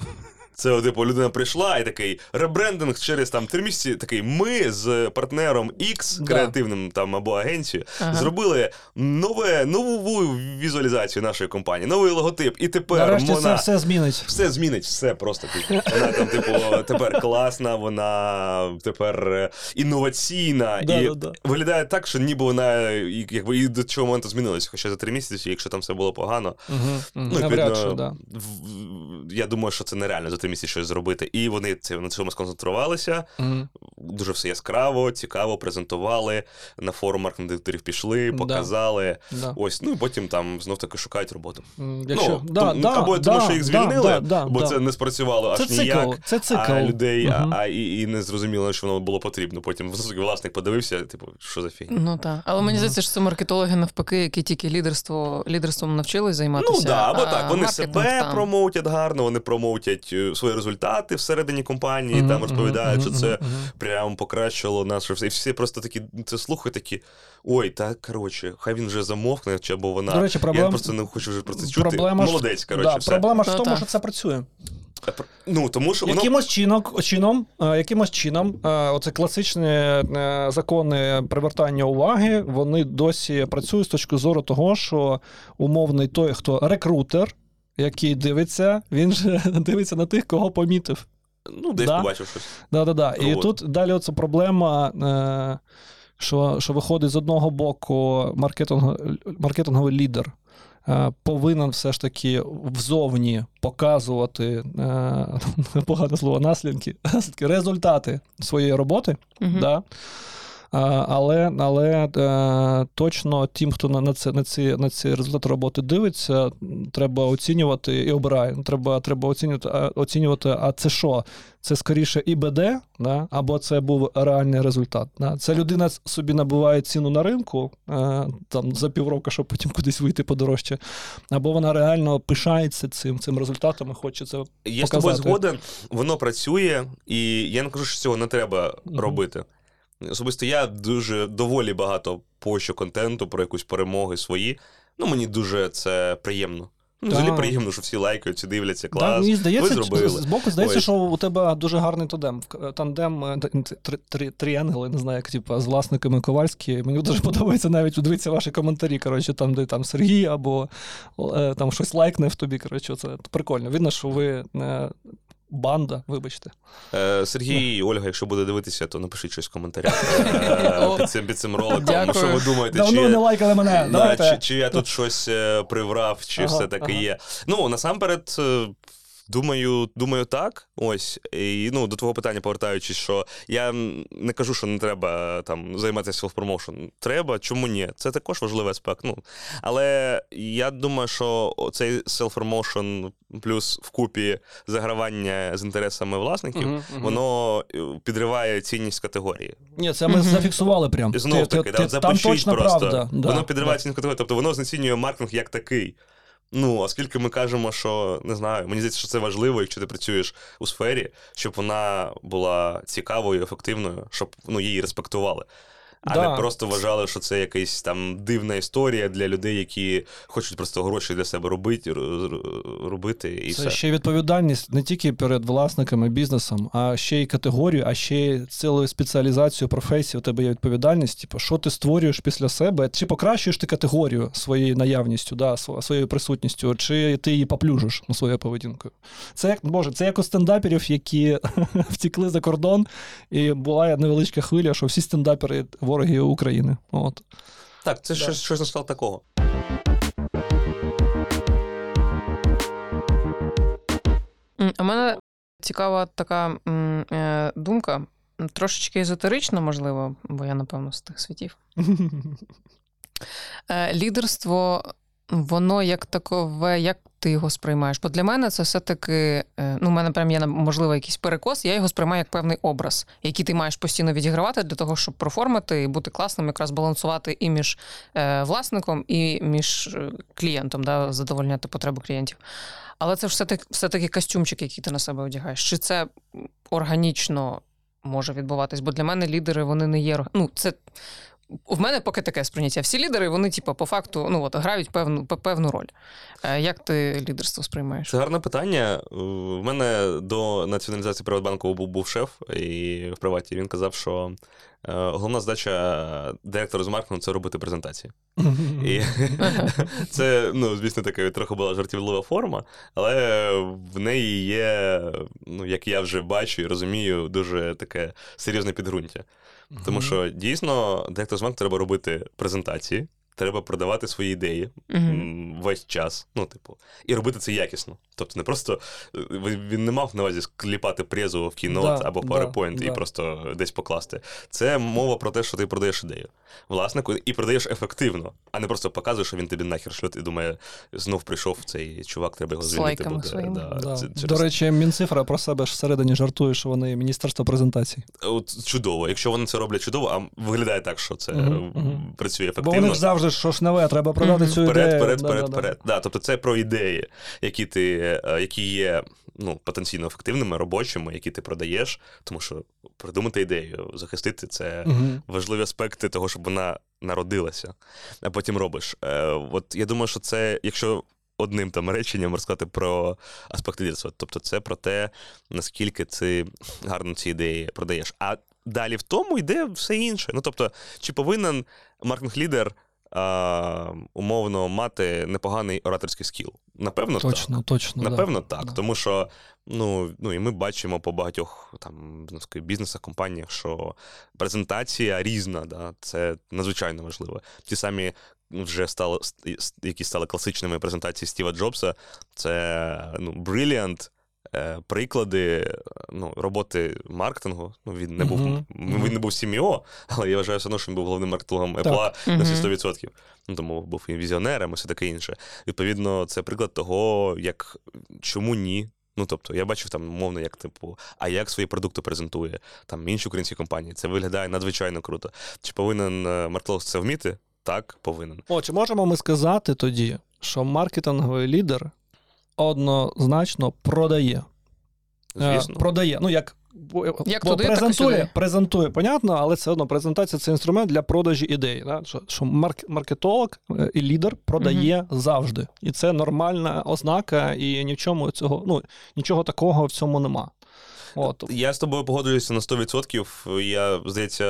Це, типу, людина прийшла і такий ребрендинг через там три місяці. Такий ми з партнером X, Да. креативним там або агенцією, Ага. зробили нове, нову візуалізацію нашої компанії, новий логотип. І тепер Нарешті вона це все змінить. все змінить, все просто. Типу. Вона там, типу, тепер класна, вона тепер е, інноваційна і Да-да-да. виглядає так, що ніби вона якби і до цього моменту змінилася. Хоча за три місяці, якщо там все було погано, Угу. ну, відповідно, да. в- я думаю, що це нереально за три місяці щось зробити. І вони це на цьому сконцентрувалися. Мгм. Дуже все яскраво, цікаво, презентували. На форум маркетинг-директорів пішли, показали. Да. Ось, ну і потім там знов таки шукають роботу. Якщо, ну, да, тому- да, або да, тому, що їх звільнили, да, да, бо да. це не спрацювало Це аж цикл, ніяк. це цикл. А людей, Мгм. а, а і, і не зрозуміло, що воно було потрібно. Потім власник подивився, типу, що за фігня. Ну так. Але мені здається, що це маркетологи навпаки, які тільки лідерство, лідерством навчились займатися. Ну да, або а так, вони себе там. промоутять гарно, вони промоутять свої результати всередині компанії, Мгм, там розповідають, що мгм, це мгм. прям покращило наше все. І всі просто такі це слухають такі. Ой, так коротше, хай він вже замовкне, чи або вона. До речі, Я просто не хочу вже про це чути. проблема ж- Молодець, коротше, да, все. Проблема ж в Ну, тому, так. що це працює. Ну тому що воно Якимось чином, чином, е, якимось чином, е, оце класичні е, закони привертання уваги, вони досі працюють з точки зору того, що умовний той, хто рекрутер, який дивиться, він же дивиться на тих, кого помітив. ну, десь Да. побачив щось. Да-да-да. І Вот. тут далі оця проблема, е, що, що виходить з одного боку маркетинг, маркетинговий лідер. е, Повинен все ж таки взовні показувати е, погане слово наслідки, наслідки, результати своєї роботи. Мгм. Да? Але, але е, точно тим, хто на, це, на, ці, на ці результати роботи дивиться, треба оцінювати і обирає. Треба, треба оцінювати, оцінювати, а це що? Це скоріше ІБД, да? або це був реальний результат. Да? Це людина собі набуває ціну на ринку е, там, за півроку, щоб потім кудись вийти подорожче. Або вона реально пишається цим, цим результатом і хоче це. Я з тобою згоден, воно працює, і я не кажу, що цього не треба робити. Особисто я дуже доволі багато пощу контенту про якусь перемоги свої. Ну, мені дуже це приємно. Ну, взагалі приємно, що всі лайкають, дивляться, Да, клас. мені здається, ви зробили. з- боку здається, Ось. що у тебе дуже гарний тандем. Тандем е, т- три, три, тріангли, не знаю, як типу, з власниками Ковальські. Мені дуже подобається навіть дивитися ваші коментарі. Коротше, там, де там Сергій або е, там щось лайкне в тобі. Коротше, це прикольно. Видно, що ви не банда, вибачте. Е, Сергій і Ольга, якщо буде дивитися, то напишіть щось в коментарях е, під цим, під цим роликом. Ну, Дякую. що ви думаєте, Давно чи, не лайкали мене. да, Давайте. чи, чи я тут щось е, приврав, чи Ага, все таке ага. є. Ну, насамперед. Думаю, думаю, так. Ось. І ну, до твого питання повертаючись, що я не кажу, що не треба там займатися селф-промоушен. Треба, чому ні? Це також важливий аспект. Ну, але я думаю, що цей селф-промоушен плюс вкупі загравання з інтересами власників, Мгм, мгм. воно е, підриває цінність категорії. Ні, це ми Мгм. зафіксували прям. І знов таки, ти- да, ти- запишіть там точно просто. правда. Да, воно підриває да. цінність категорії, тобто воно знецінює маркетинг як такий. Ну, оскільки ми кажемо, що не знаю, мені здається, що це важливо, якщо ти працюєш у сфері, щоб вона була цікавою, ефективною, щоб ну, її респектували. А Да. не просто вважали, що це якась там дивна історія для людей, які хочуть просто гроші для себе робити, робити і Це все. ще відповідальність не тільки перед власниками бізнесом, а ще й категорію, а ще й цілою спеціалізацією професії. У тебе є відповідальність. Типу, що ти створюєш після себе? Чи покращуєш ти категорію своєю наявністю, да, сво- своєю присутністю, чи ти її поплюжиш ну, своєю поведінкою? Це як Боже, це як у стендаперів, які втікли за кордон, і була невеличка хвиля, що всі стендапери вороги України. От. Так, це Да. щось, щось на кшталт такого. У мене цікава така е, думка, трошечки езотерична, можливо, бо я, напевно, з тих світів. Е, Лідерство, воно як такове, як ти його сприймаєш? Бо для мене це все-таки, е, ну, у мене прям є, можливо, якийсь перекос, я його сприймаю як певний образ, який ти маєш постійно відігравати для того, щоб проформити і бути класним, якраз балансувати і між е, власником, і між е, клієнтом, да, задовольняти потреби клієнтів. Але це все-таки, все-таки костюмчик, який ти на себе одягаєш. Чи це органічно може відбуватись? Бо для мене лідери вони не є. Ну, це в мене поки таке сприйняття. Всі лідери, вони, типу, по факту, ну от грають певну певну роль. Е, Як ти лідерство сприймаєш? Це гарне питання. Е, В мене до націоналізації Приватбанку був, був шеф і в приваті. Він казав, що е, головна задача директора з маркетингу це робити презентації. І це, ну, звісно, така трохи була жартівлива форма, але в неї є, ну, як я вже бачу і розумію, дуже таке серйозне підґрунтя. Тому що дійсно директор з маркетингу треба робити презентації. Треба продавати свої ідеї м, весь час. Ну, типу, і робити це якісно. Тобто, не просто е, він не мав на увазі скліпати презу в Keynote Да, або в да, PowerPoint і да. просто десь покласти. Це мова про те, що ти продаєш ідею власнику і продаєш ефективно, а не просто показуєш, що він тобі нахер шльот і думає, знов прийшов цей чувак, треба його звільнити. буде. Да. це через- До речі, Мінцифра про себе ж всередині жартує, що вони міністерство презентацій. От чудово. Якщо вони це роблять чудово, а виглядає так, що це мгм. працює Бо ефективно. вони ж завжди що ж нове, треба продати цю ідею. вперед, Да, вперед, да, да. тобто це про ідеї, які ти, е, які є ну, потенційно ефективними, робочими, які ти продаєш, тому що придумати ідею, захистити це важливі аспекти того, щоб вона народилася, а потім робиш. Е, от я думаю, що це, якщо одним там реченням розказати про аспекти лідерства, тобто це про те, наскільки ти гарно ці ідеї продаєш. А далі в тому йде все інше. Ну тобто, чи повинен маркетинг-лідер а, умовно мати непоганий ораторський скіл? Напевно, так. Точно, точно. да. Так. Да. Тому що ну, ну і ми бачимо по багатьох там ну, бізнесах, компаніях, що презентація різна, да, це надзвичайно важливо. Ті самі вже стали які стали класичними презентації Стіва Джобса, це ну, Brilliant, е, приклади ну, роботи маркетингу. Ну, він не був м- він не був CMO, але я вважаю все одно, що він був головним маркетологом Так. Apple на Мгм. всі 100%. Ну, тому був і візіонером, і все таке інше. Відповідно, це приклад того, як чому ні. Ну, тобто, я бачив там, умовно, як типу, а як свої продукти презентує там інші українські компанії. Це виглядає надзвичайно круто. Чи повинен е, маркетолог це вміти? Так, повинен. О, чи можемо ми сказати тоді, що маркетинговий лідер однозначно продає? Е, Звісно. Продає. Ну, як, бо- Як бо туди, так і презентує, сюди. презентує, понятно, але все одно презентація це інструмент для продажі ідей. Да? Що, що марк, маркетолог е, і лідер продає завжди. І це нормальна ознака, і ні в чому цього, ну, нічого такого в цьому нема. От. Я з тобою погоджуюся на 100%. Я, здається,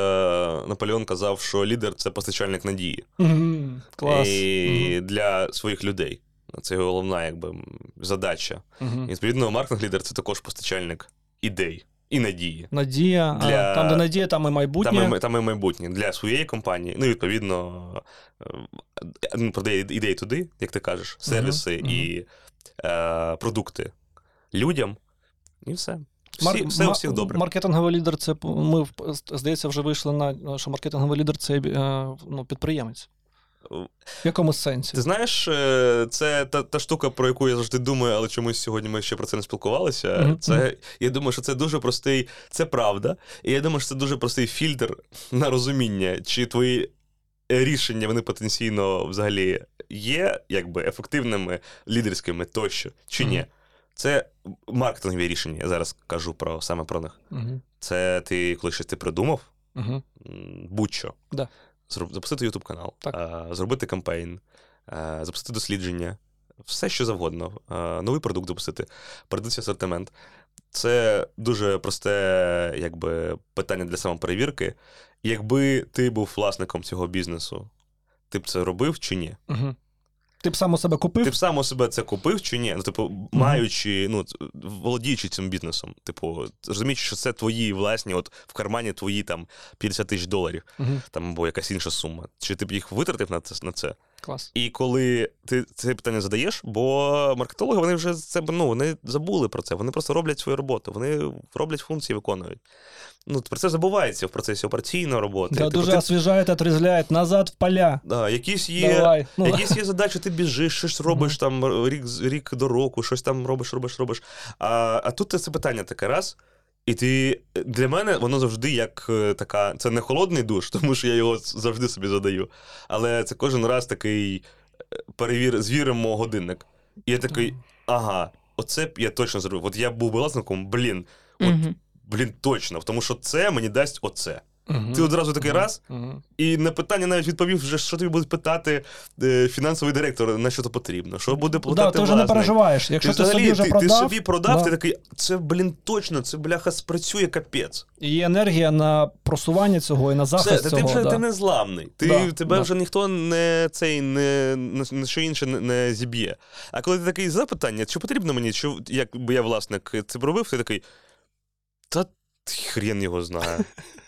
Наполеон казав, що лідер це постачальник надії. Мгм, Клас. І для своїх людей. Це його головна якби, задача. Мгм. І, відповідно, маркетинг-лідер це також постачальник ідей і надії. Надія, Для- там, де надія, там і майбутнє. Там і, там і майбутнє для своєї компанії. Ну, відповідно, е, ну, продає ідеї туди, як ти кажеш, сервіси мгм. і е, продукти людям, і все. Всі, Мар- все у всіх добре. Маркетинговий лідер це ми здається, вже вийшли на що маркетинговий лідер це е, ну, підприємець. В якому сенсі? Ти знаєш, е, це та, та штука, про яку я завжди думаю, але чомусь сьогодні ми ще про це не спілкувалися. Мгм, Це я думаю, що це дуже простий, це правда. І я думаю, що це дуже простий фільтр на розуміння, чи твої рішення вони потенційно взагалі є якби ефективними, лідерськими тощо, чи ні. Мгм. Це маркетингові рішення. Я зараз кажу про саме про них. Угу. Це ти, коли щось ти придумав, будь-що. Да. Запустити YouTube канал, Так. зробити кампейн, запустити дослідження, все що завгодно, новий продукт запустити, передати асортимент. Це дуже просте якби, питання для самоперевірки. Якби ти був власником цього бізнесу, ти б це робив чи ні? Угу. Ти б сам у себе купив? Ти б сам у себе це купив чи ні? Ну, типу, маючи, ну, володіючи цим бізнесом, типу, розуміючи, що це твої власні, от в кармані твої там 50 тисяч доларів, Угу. там або якась інша сума. Чи ти б їх витратив на це на це? Клас. І коли ти це питання задаєш, бо маркетологи вони вже це ну, вони забули про це. Вони просто роблять свою роботу, вони роблять функції, виконують. Ну, про це забувається в процесі операційної роботи. Да, Типу, дуже ти- освіжает, отрізляє назад в поля. да, якісь є. Давай. Ну, Якісь є задачі, ти біжиш, щось робиш там рік, рік до року, щось там робиш, робиш, робиш. А, а тут це питання таке раз. І ти для мене воно завжди як е, така. Це не холодний душ, тому що я його завжди собі задаю. Але це кожен раз такий е, перевір, звіримо годинник. І я такий, ага, оце б я точно зробив. От я був власником, блін, от, Мгм. блін, точно, тому що це мені дасть оце. Мгм. Ти одразу такий Мгм. раз, Мгм. і на питання навіть відповів, вже, що тобі буде питати е, фінансовий директор, на що то потрібно, що буде Да, платити ти вже не переживаєш. Якщо ти, взагалі, собі вже ти, продав, ти собі продав, да. ти такий, це, блін, точно, це бляха спрацює капець. і є енергія на просування цього і на захист Все, ти, цього. ти вже да. ти не зламний. Ти, Да, тебе да. вже ніхто не цей не, не, не що інше не, не зіб'є. А коли ти такий запитання, чи потрібно мені, чи якби я власник це робив, ти такий. Хрен його знає.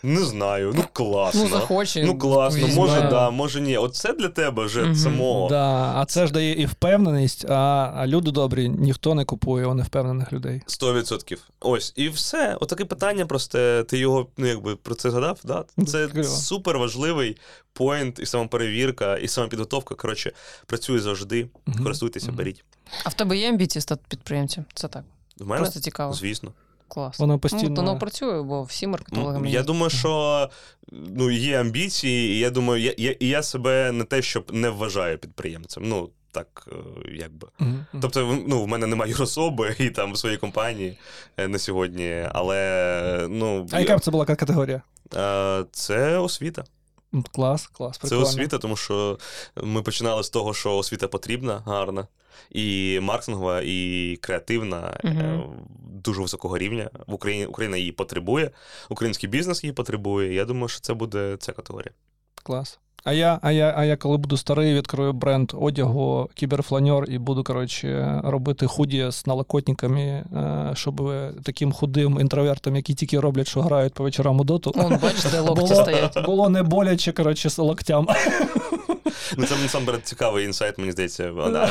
Не знаю. Ну класно. Ну, захоче. Ну класно, візьме. може, да, може ні. Оце для тебе вже Мгм. самого. Да, а це ж дає і впевненість, а, а люди добрі, ніхто не купує у невпевнених людей. 100%. Ось, і все. Отаке питання, просто ти його, ну якби про це згадав, да? Це Кльово. супер важливий поінт, і самоперевірка, і самопідготовка. Коротше, працює завжди, Мгм. користуйтеся, Мгм. беріть. А в тебе є амбіції стати підприємцем? Це так. В мене, Просто цікаво. звісно. Клас. Воно Ну, постійно. Ну, воно працює, бо всі маркетологи Ну, мені. Я думаю, що ну, є амбіції, і я думаю, я, я, і я себе не те, щоб не вважаю підприємцем. Ну, так, е, якби. Mm-hmm. Тобто, в- ну, в мене немає особи і там в своїй компанії е, на сьогодні, але ну, А яка б це була категорія? е, це освіта. Клас, клас, Це прикольно. освіта, тому що ми починали з того, що освіта потрібна, гарна, і маркетингова, і креативна, угу. Дуже високого рівня. В Україні Україна її потребує, український бізнес її потребує. Я думаю, що це буде ця категорія. Клас. А я, а я, а я коли буду старий, відкрию бренд одягу кіберфланьор і буду, коротше, робити худі з налокотниками, е, щоб таким худим інтровертам, які тільки роблять, що грають по вечорам у доту. Он, бачиш, де локті Було, стоять. було не боляче, коротше, з локтям. Ну, це насамперед цікавий інсайт, мені здається. А, а,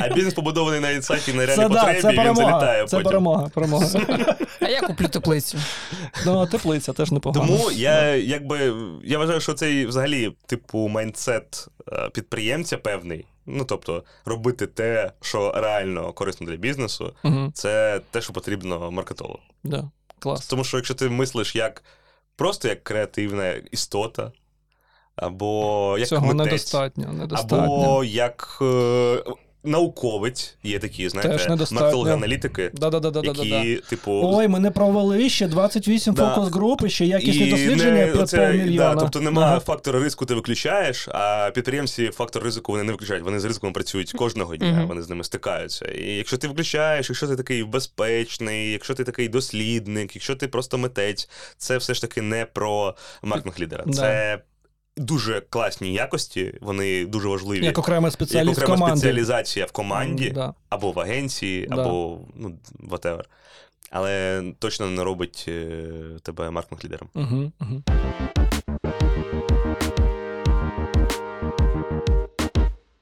а бізнес побудований на інсайті на реальній потребі, це і він залітає Це потім. перемога. перемога. А я куплю теплицю. Ну, теплиця теж непогано. Тому я якби я вважаю, що цей взагалі, типу, майндсет е, підприємця певний. Ну, тобто, робити те, що реально корисно для бізнесу, Угу, це те, що потрібно маркетологу. да. Клас. Тому що якщо ти мислиш як просто як креативна істота, або як Цього митець, недостатньо. недостатньо. або як е, науковець, є такі, знаєте, маркетологи-аналітики, Да-да-да-да-да-да. які, типу, Ой, ми не провели ще 28 Да. фокус груп, ще якісні І дослідження не 5 оце- мільйона. Да, тобто немає Ага. фактора ризику, ти виключаєш, а підприємці фактор ризику вони не виключають. Вони з ризиком працюють кожного дня, Мгм. вони з ними стикаються. І якщо ти виключаєш, якщо ти такий безпечний, якщо ти такий дослідник, якщо ти просто митець, це все ж таки не про маркетинг лідера. Це дуже класні якості, вони дуже важливі. Як окремий Як окрема команди. спеціалізація в команді, Да. або в агенції, Да. або ну, whatever. Але точно не робить е, тебе маркетинг лідером. Угу, угу.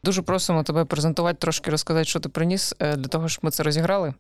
Дуже просимо тебе презентувати, трошки розказати, що ти приніс, е, для того, щоб ми це розіграли.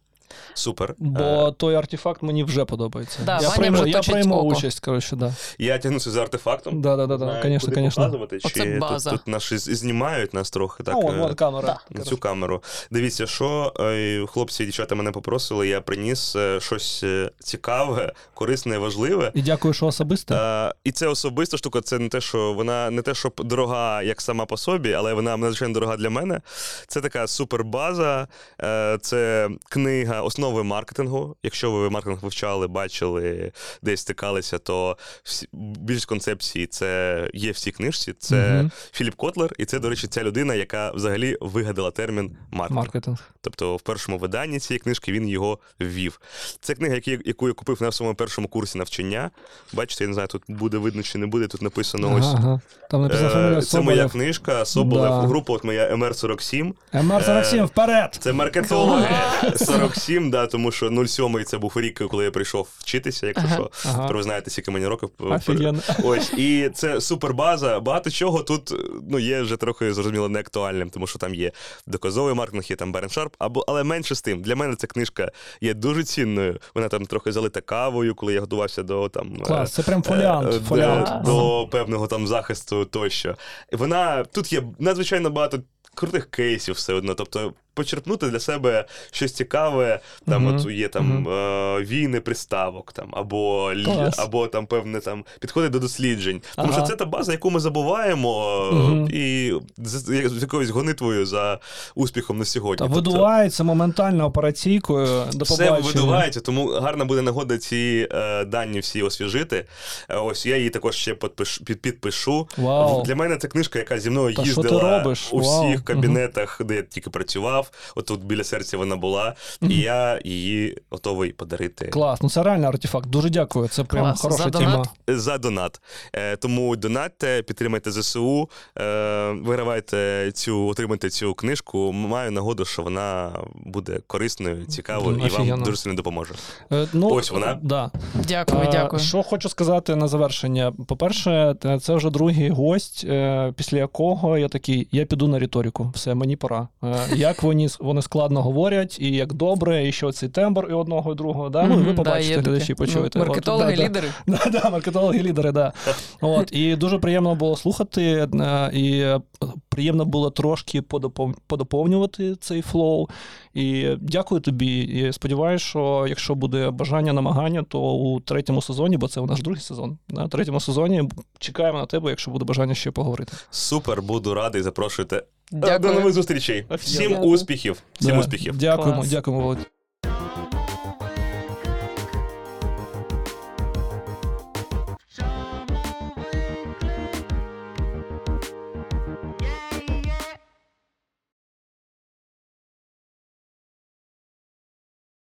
Супер. Бо Е, той артефакт мені вже подобається. Да, я Ваня прийму, вже я точить прийму око. участь, коротше, да. Я тягнуся за артефактом. Да, да, да, да. Знаю, Конечно, куди конечно. показувати, Оце чи база. Тут, тут нас знімають нас трохи так. А, вон, е, вон камера. На цю камеру. Дивіться, що е, хлопці і дівчата мене попросили, я приніс е, щось е, цікаве, корисне, важливе. І дякую, що особисто. Е, і це особиста штука, це не те, що вона не те, щоб дорога як сама по собі, але вона надзвичайно дорога для мене. Це така супербаза, е, це книга основи маркетингу. Якщо ви маркетинг вивчали, бачили, десь стикалися, то всі, більшість концепцій це є в цій книжці. Це Мгм. Філіп Котлер, і це, до речі, ця людина, яка взагалі вигадала термін маркетинг. Маркетинг. Тобто в першому виданні цієї книжки він його ввів. Це книга, яку я купив на своєму першому курсі навчання. Бачите, я не знаю, тут буде видно чи не буде. Тут написано ось. Ага, ага. Там написано Е, Це моя книжка, Соболев, Да. група от моя МР47. МР-47, Е, вперед! Це маркетологи 47, да, тому що 07 це був рік, коли я прийшов вчитися, якщо Ага. що. Ага. Тепер ви знаєте, скільки мені років. Офігенно. Ось, і це супербаза. Багато чого тут ну, є вже трохи зрозуміло не актуальним, тому що там є доказовий маркетинг, є там Байрон Шарп, або але менше з тим. Для мене ця книжка є дуже цінною. Вона там трохи залита кавою, коли я готувався до там. Клас, е, це прям фоліант. е, фоліант. До, до певного там захисту тощо. Вона тут є надзвичайно багато крутих кейсів все одно. Тобто, почерпнути для себе щось цікаве. Там Мгм. от є там е, війни приставок, там або Клас. або там певне там підходи до досліджень. Тому Ага. що це та база, яку ми забуваємо, Мгм. і з, з якоюсь гонитвою за успіхом на сьогодні. Та Тобто видувається моментально операційкою. До все видувається, тому гарна буде нагода ці е, дані всі освіжити. Е, ось я її також ще підпишу, під, підпишу. Вау. Для мене це книжка, яка зі мною Та їздила у Вау. всіх кабінетах, де я тільки працював. Отут біля серця вона була, і я її готовий подарити Клас, ну це реально артефакт. Дуже дякую. Це прям Клас. хороша За тема. донат? за донат. Е, тому донатьте, підтримайте ЗСУ, е, вигравайте цю, отримайте цю книжку. Маю нагоду, що вона буде корисною, цікавою і вам Офігенно. дуже сильно допоможе. Е, Ну, Ось вона. Да. Дякую, Е, дякую. Що хочу сказати на завершення. По-перше, це вже другий гость, після якого я такий: я піду на риторику. Все, мені пора. Як вони, вони складно говорять, і як добре, і що цей тембр і одного, і другого. Да? Ну, ви побачите, таке. глядачі, почуєте. Ну, От, Маркетологи, да, да. лідери. Да, да, маркетологи, лідери, да. От, і дуже приємно було слухати, е, і приємно було трошки подоповнювати цей flow. І дякую тобі. І сподіваюся, що якщо буде бажання, намагання, то у третьому сезоні, бо це у наш другий сезон, на третьому сезоні чекаємо на тебе, якщо буде бажання ще поговорити. Супер, буду радий. Запрошуйте. Дякую. До нових зустрічей. Всім успіхів. Всім Да. успіхів. Дякуємо, Клас. дякуємо, Володь.